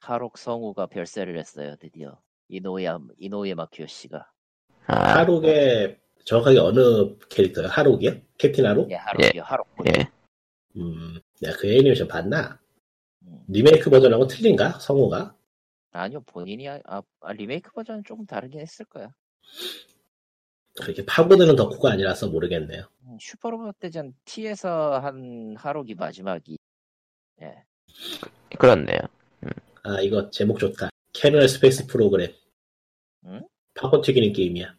A: 하록 성우가 별세를 했어요, 드디어. 이노야, 이노야 마 키요씨가.
B: 아,
D: 하록의 정확하게 어느 캐릭터요? 하록이요? 캡틴 하록?
A: 예, 하록이요, 하록.
B: 예.
D: 음, 내가 그 애니메이션 봤나?
A: 음.
D: 리메이크 버전하고 틀린가? 성우가?
A: 아니요, 본인이, 아, 아, 리메이크 버전은 조금 다르긴 했을 거야.
D: 그렇게 파고드는 덕후가 아니라서 모르겠네요.
A: 음, 슈퍼로봇 대전 T에서 한 하록이 마지막이. 예.
B: 그렇네요.
D: 아, 이거 제목 좋다. Kernel Space Program.
A: 응?
D: 팝콘 튀기는 게임이야.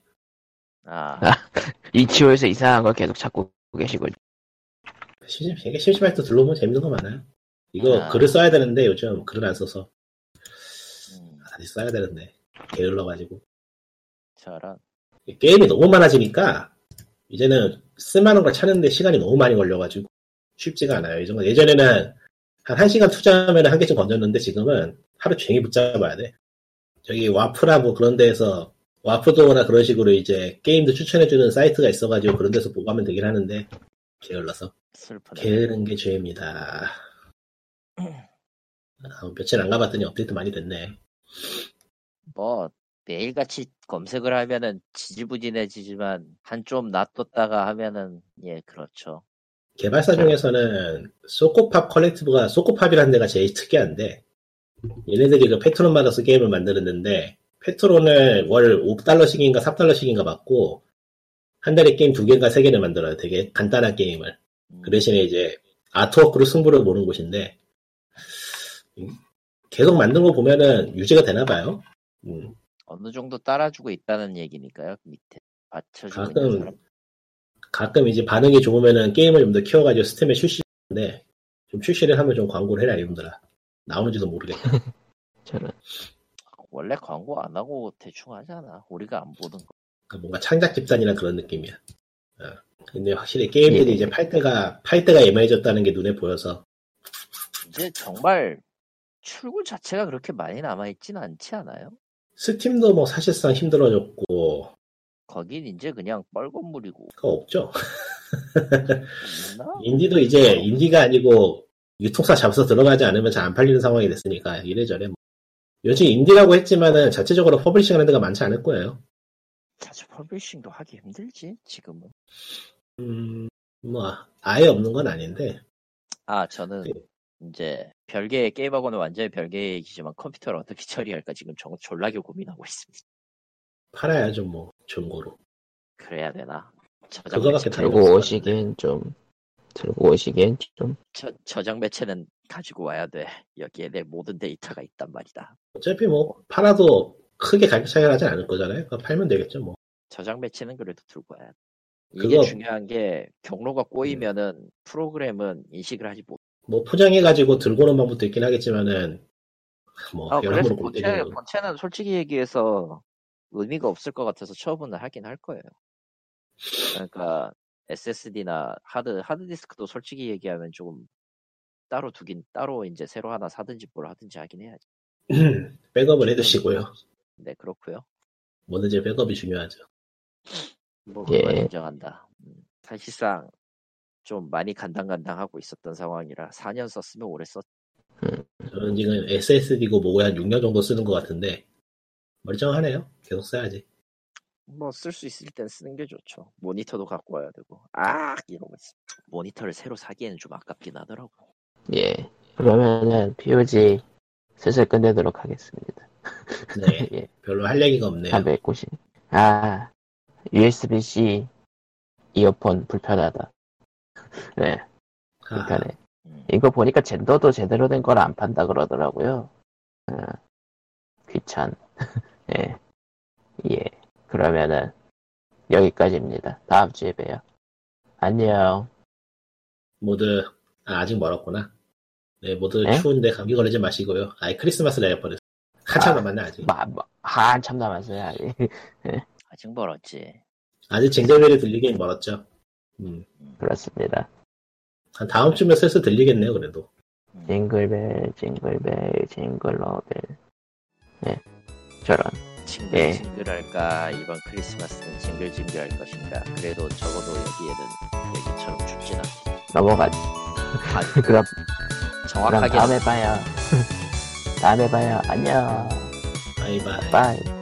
A: 아,
B: 이치오에서 이상한 걸 계속 찾고 계시고.
D: 심심, 되게 심심할 때 둘러보면 재밌는 거 많아요. 이거
A: 아.
D: 글을 써야 되는데 요즘 글을 안 써서
A: 음,
D: 다시 써야 되는데 게을러가지고
A: 저런.
D: 게임이 너무 많아지니까 이제는 쓸만한 걸 찾는데 시간이 너무 많이 걸려가지고 쉽지가 않아요. 예전- 예전에는 한 1시간 투자하면 한 개쯤 건졌는데 지금은 하루 종일 붙잡아야 돼. 저기 Warp라고 그런 데에서 Warp Door나 그런 식으로 이제 게임도 추천해주는 사이트가 있어가지고 그런 데서 보고 하면 되긴 하는데 게을러서
A: 슬프네.
D: 게으른 게 죄입니다. 아, 며칠 안 가봤더니 업데이트 많이 됐네.
A: 뭐, 매일같이 검색을 하면은 지지부진해지지만, 한 좀 놔뒀다가 하면은, 예, 그렇죠.
D: 개발사 중에서는 Sokpop Collective가 Sokpop이라는 데가 제일 특이한데 얘네들이 그 페트론 받아서 게임을 만드는데 페트론을 월 5달러씩인가 3달러씩인가 받고 한 달에 게임 두 개인가 세 개를 만들어요. 되게 간단한 게임을.
A: 음,
D: 그 대신에 이제 아트워크로 승부를 보는 곳인데 계속 만든 거 보면은 유지가 되나 봐요. 음,
A: 어느 정도 따라주고 있다는 얘기니까요, 밑에. 받쳐주고
D: 가끔. 가끔 이제 반응이 좋으면은 게임을 좀 더 키워가지고 스팀에 출시하는데 좀 출시를 하면 좀 광고를 해라 이놈들아. 나오는지도 모르겠다.
B: 저런.
A: 원래 광고 안 하고 대충 하잖아. 우리가 안 보는 거.
D: 그러니까 뭔가 창작 집단이나 그런 느낌이야. 어. 근데 확실히 게임들이
B: 예.
D: 이제 팔 때가 팔 때가 애매해졌다는 게 눈에 보여서
A: 이제 정말 출구 자체가 그렇게 많이 남아있진 않지 않아요?
D: 스팀도 뭐 사실상 힘들어졌고
A: 거긴 이제 그냥 뻘건 물이고.
D: 그거 없죠. 인디도 이제 인디가 아니고 유통사 잡아서 들어가지 않으면 잘 안 팔리는 상황이 됐으니까 이래저래 뭐. 요즘 인디라고 했지만은 자체적으로 publishing 하는 데가 많지 않을 거예요.
A: 사실 publishing도 하기 힘들지, 지금은.
D: 음, 뭐 아예 없는 건 아닌데
A: 아, 저는
D: 네.
A: 이제 별개의 게임하고는 완전히 별개의 얘기지만 컴퓨터를 어떻게 처리할까 지금 정, 졸라게 고민하고 있습니다.
D: 팔아야죠 뭐 중고로.
A: 그래야 되나? 저장
D: 그거밖에
A: 매체,
B: 들고 오시기엔 좀, 들고 오시기엔 좀,
A: 저, 저장 매체는 가지고 와야 돼. 여기에 내 모든 데이터가 있단 말이다.
D: 어차피 뭐 팔아도 크게 가격 차이가 나지 않을 거잖아요. 그거 팔면 되겠죠 뭐.
A: 저장 매체는 그래도 들고 와야 돼. 이게
D: 그거-
A: 중요한 게 경로가 꼬이면은 프로그램은 인식을 하지 못.
D: 뭐 포장해가지고 들고 오는 방법도 있긴 하겠지만은 뭐
A: 아,
D: 여러모로 볼
A: 본체, 본체는 솔직히 얘기해서 의미가 없을 것 같아서 처분을 하긴 할 거예요. 그러니까 SSD나 하드 하드 디스크도 솔직히 얘기하면 조금 따로 두긴 따로 이제 새로 하나 사든지 뭘 하든지 하긴 해야지.
D: 백업을 해두시고요.
A: 네 그렇고요.
D: 뭐든지 백업이 중요하죠.
A: 뭐 그건
B: 예.
A: 인정한다. 음, 사실상 좀 많이 간당간당하고 있었던 상황이라 4년 썼으면 오래 썼.
D: 저는 지금 SSD고 뭐고 한 6년 정도 쓰는 것 같은데 멀쩡하네요. 계속 써야지.
A: 뭐 쓸 수 있을 땐 쓰는 게 좋죠. 모니터도 갖고 와야 되고 아 이러고 있어. 모니터를 새로 사기에는 좀 아깝긴 하더라고.
B: 예. 그러면은, POG 슬슬 끝내도록 하겠습니다.
D: 네,
B: 예.
D: 별로 할 얘기가 없네요.
B: 390. 아, USB-C 이어폰 불편하다. 네,
D: 아,
B: 불편해.
A: 음.
B: 이거 보니까 젠더도 제대로 된 걸 안 판다 그러더라고요. 어, 귀찮. 예. 예. 그러면은, 여기까지입니다. 다음 주에 봬요. 안녕.
D: 모두 아, 아직 멀었구나. 네, 모두
B: 네?
D: 추운데 감기 걸리지 마시고요. 아예 크리스마스 내가 버렸어. 한참
B: 아.
D: 남았네 아직.
B: 마, 마, 한참 남았어요. 아직.
A: 아직 멀었지.
D: 아직 쟁쟁벨이 들리긴 멀었죠. 음.
B: 그렇습니다.
D: 한 다음 주면 슬슬 들리겠네요 그래도.
B: 징글벨, 징글벨, 징글러벨. 네, 저런.
A: 징글
B: 예.
A: 징글할까 이번 크리스마스는 징글징글할 것인가. 그래도 적어도 여기에는 얘기처럼 춥진 않지.
B: 넘어가지.
A: 아,
B: 그럼, 그럼
A: 정확하게
B: 다음에 봐요. 다음에 봐요. 안녕.
D: 바이바이.
B: 바이.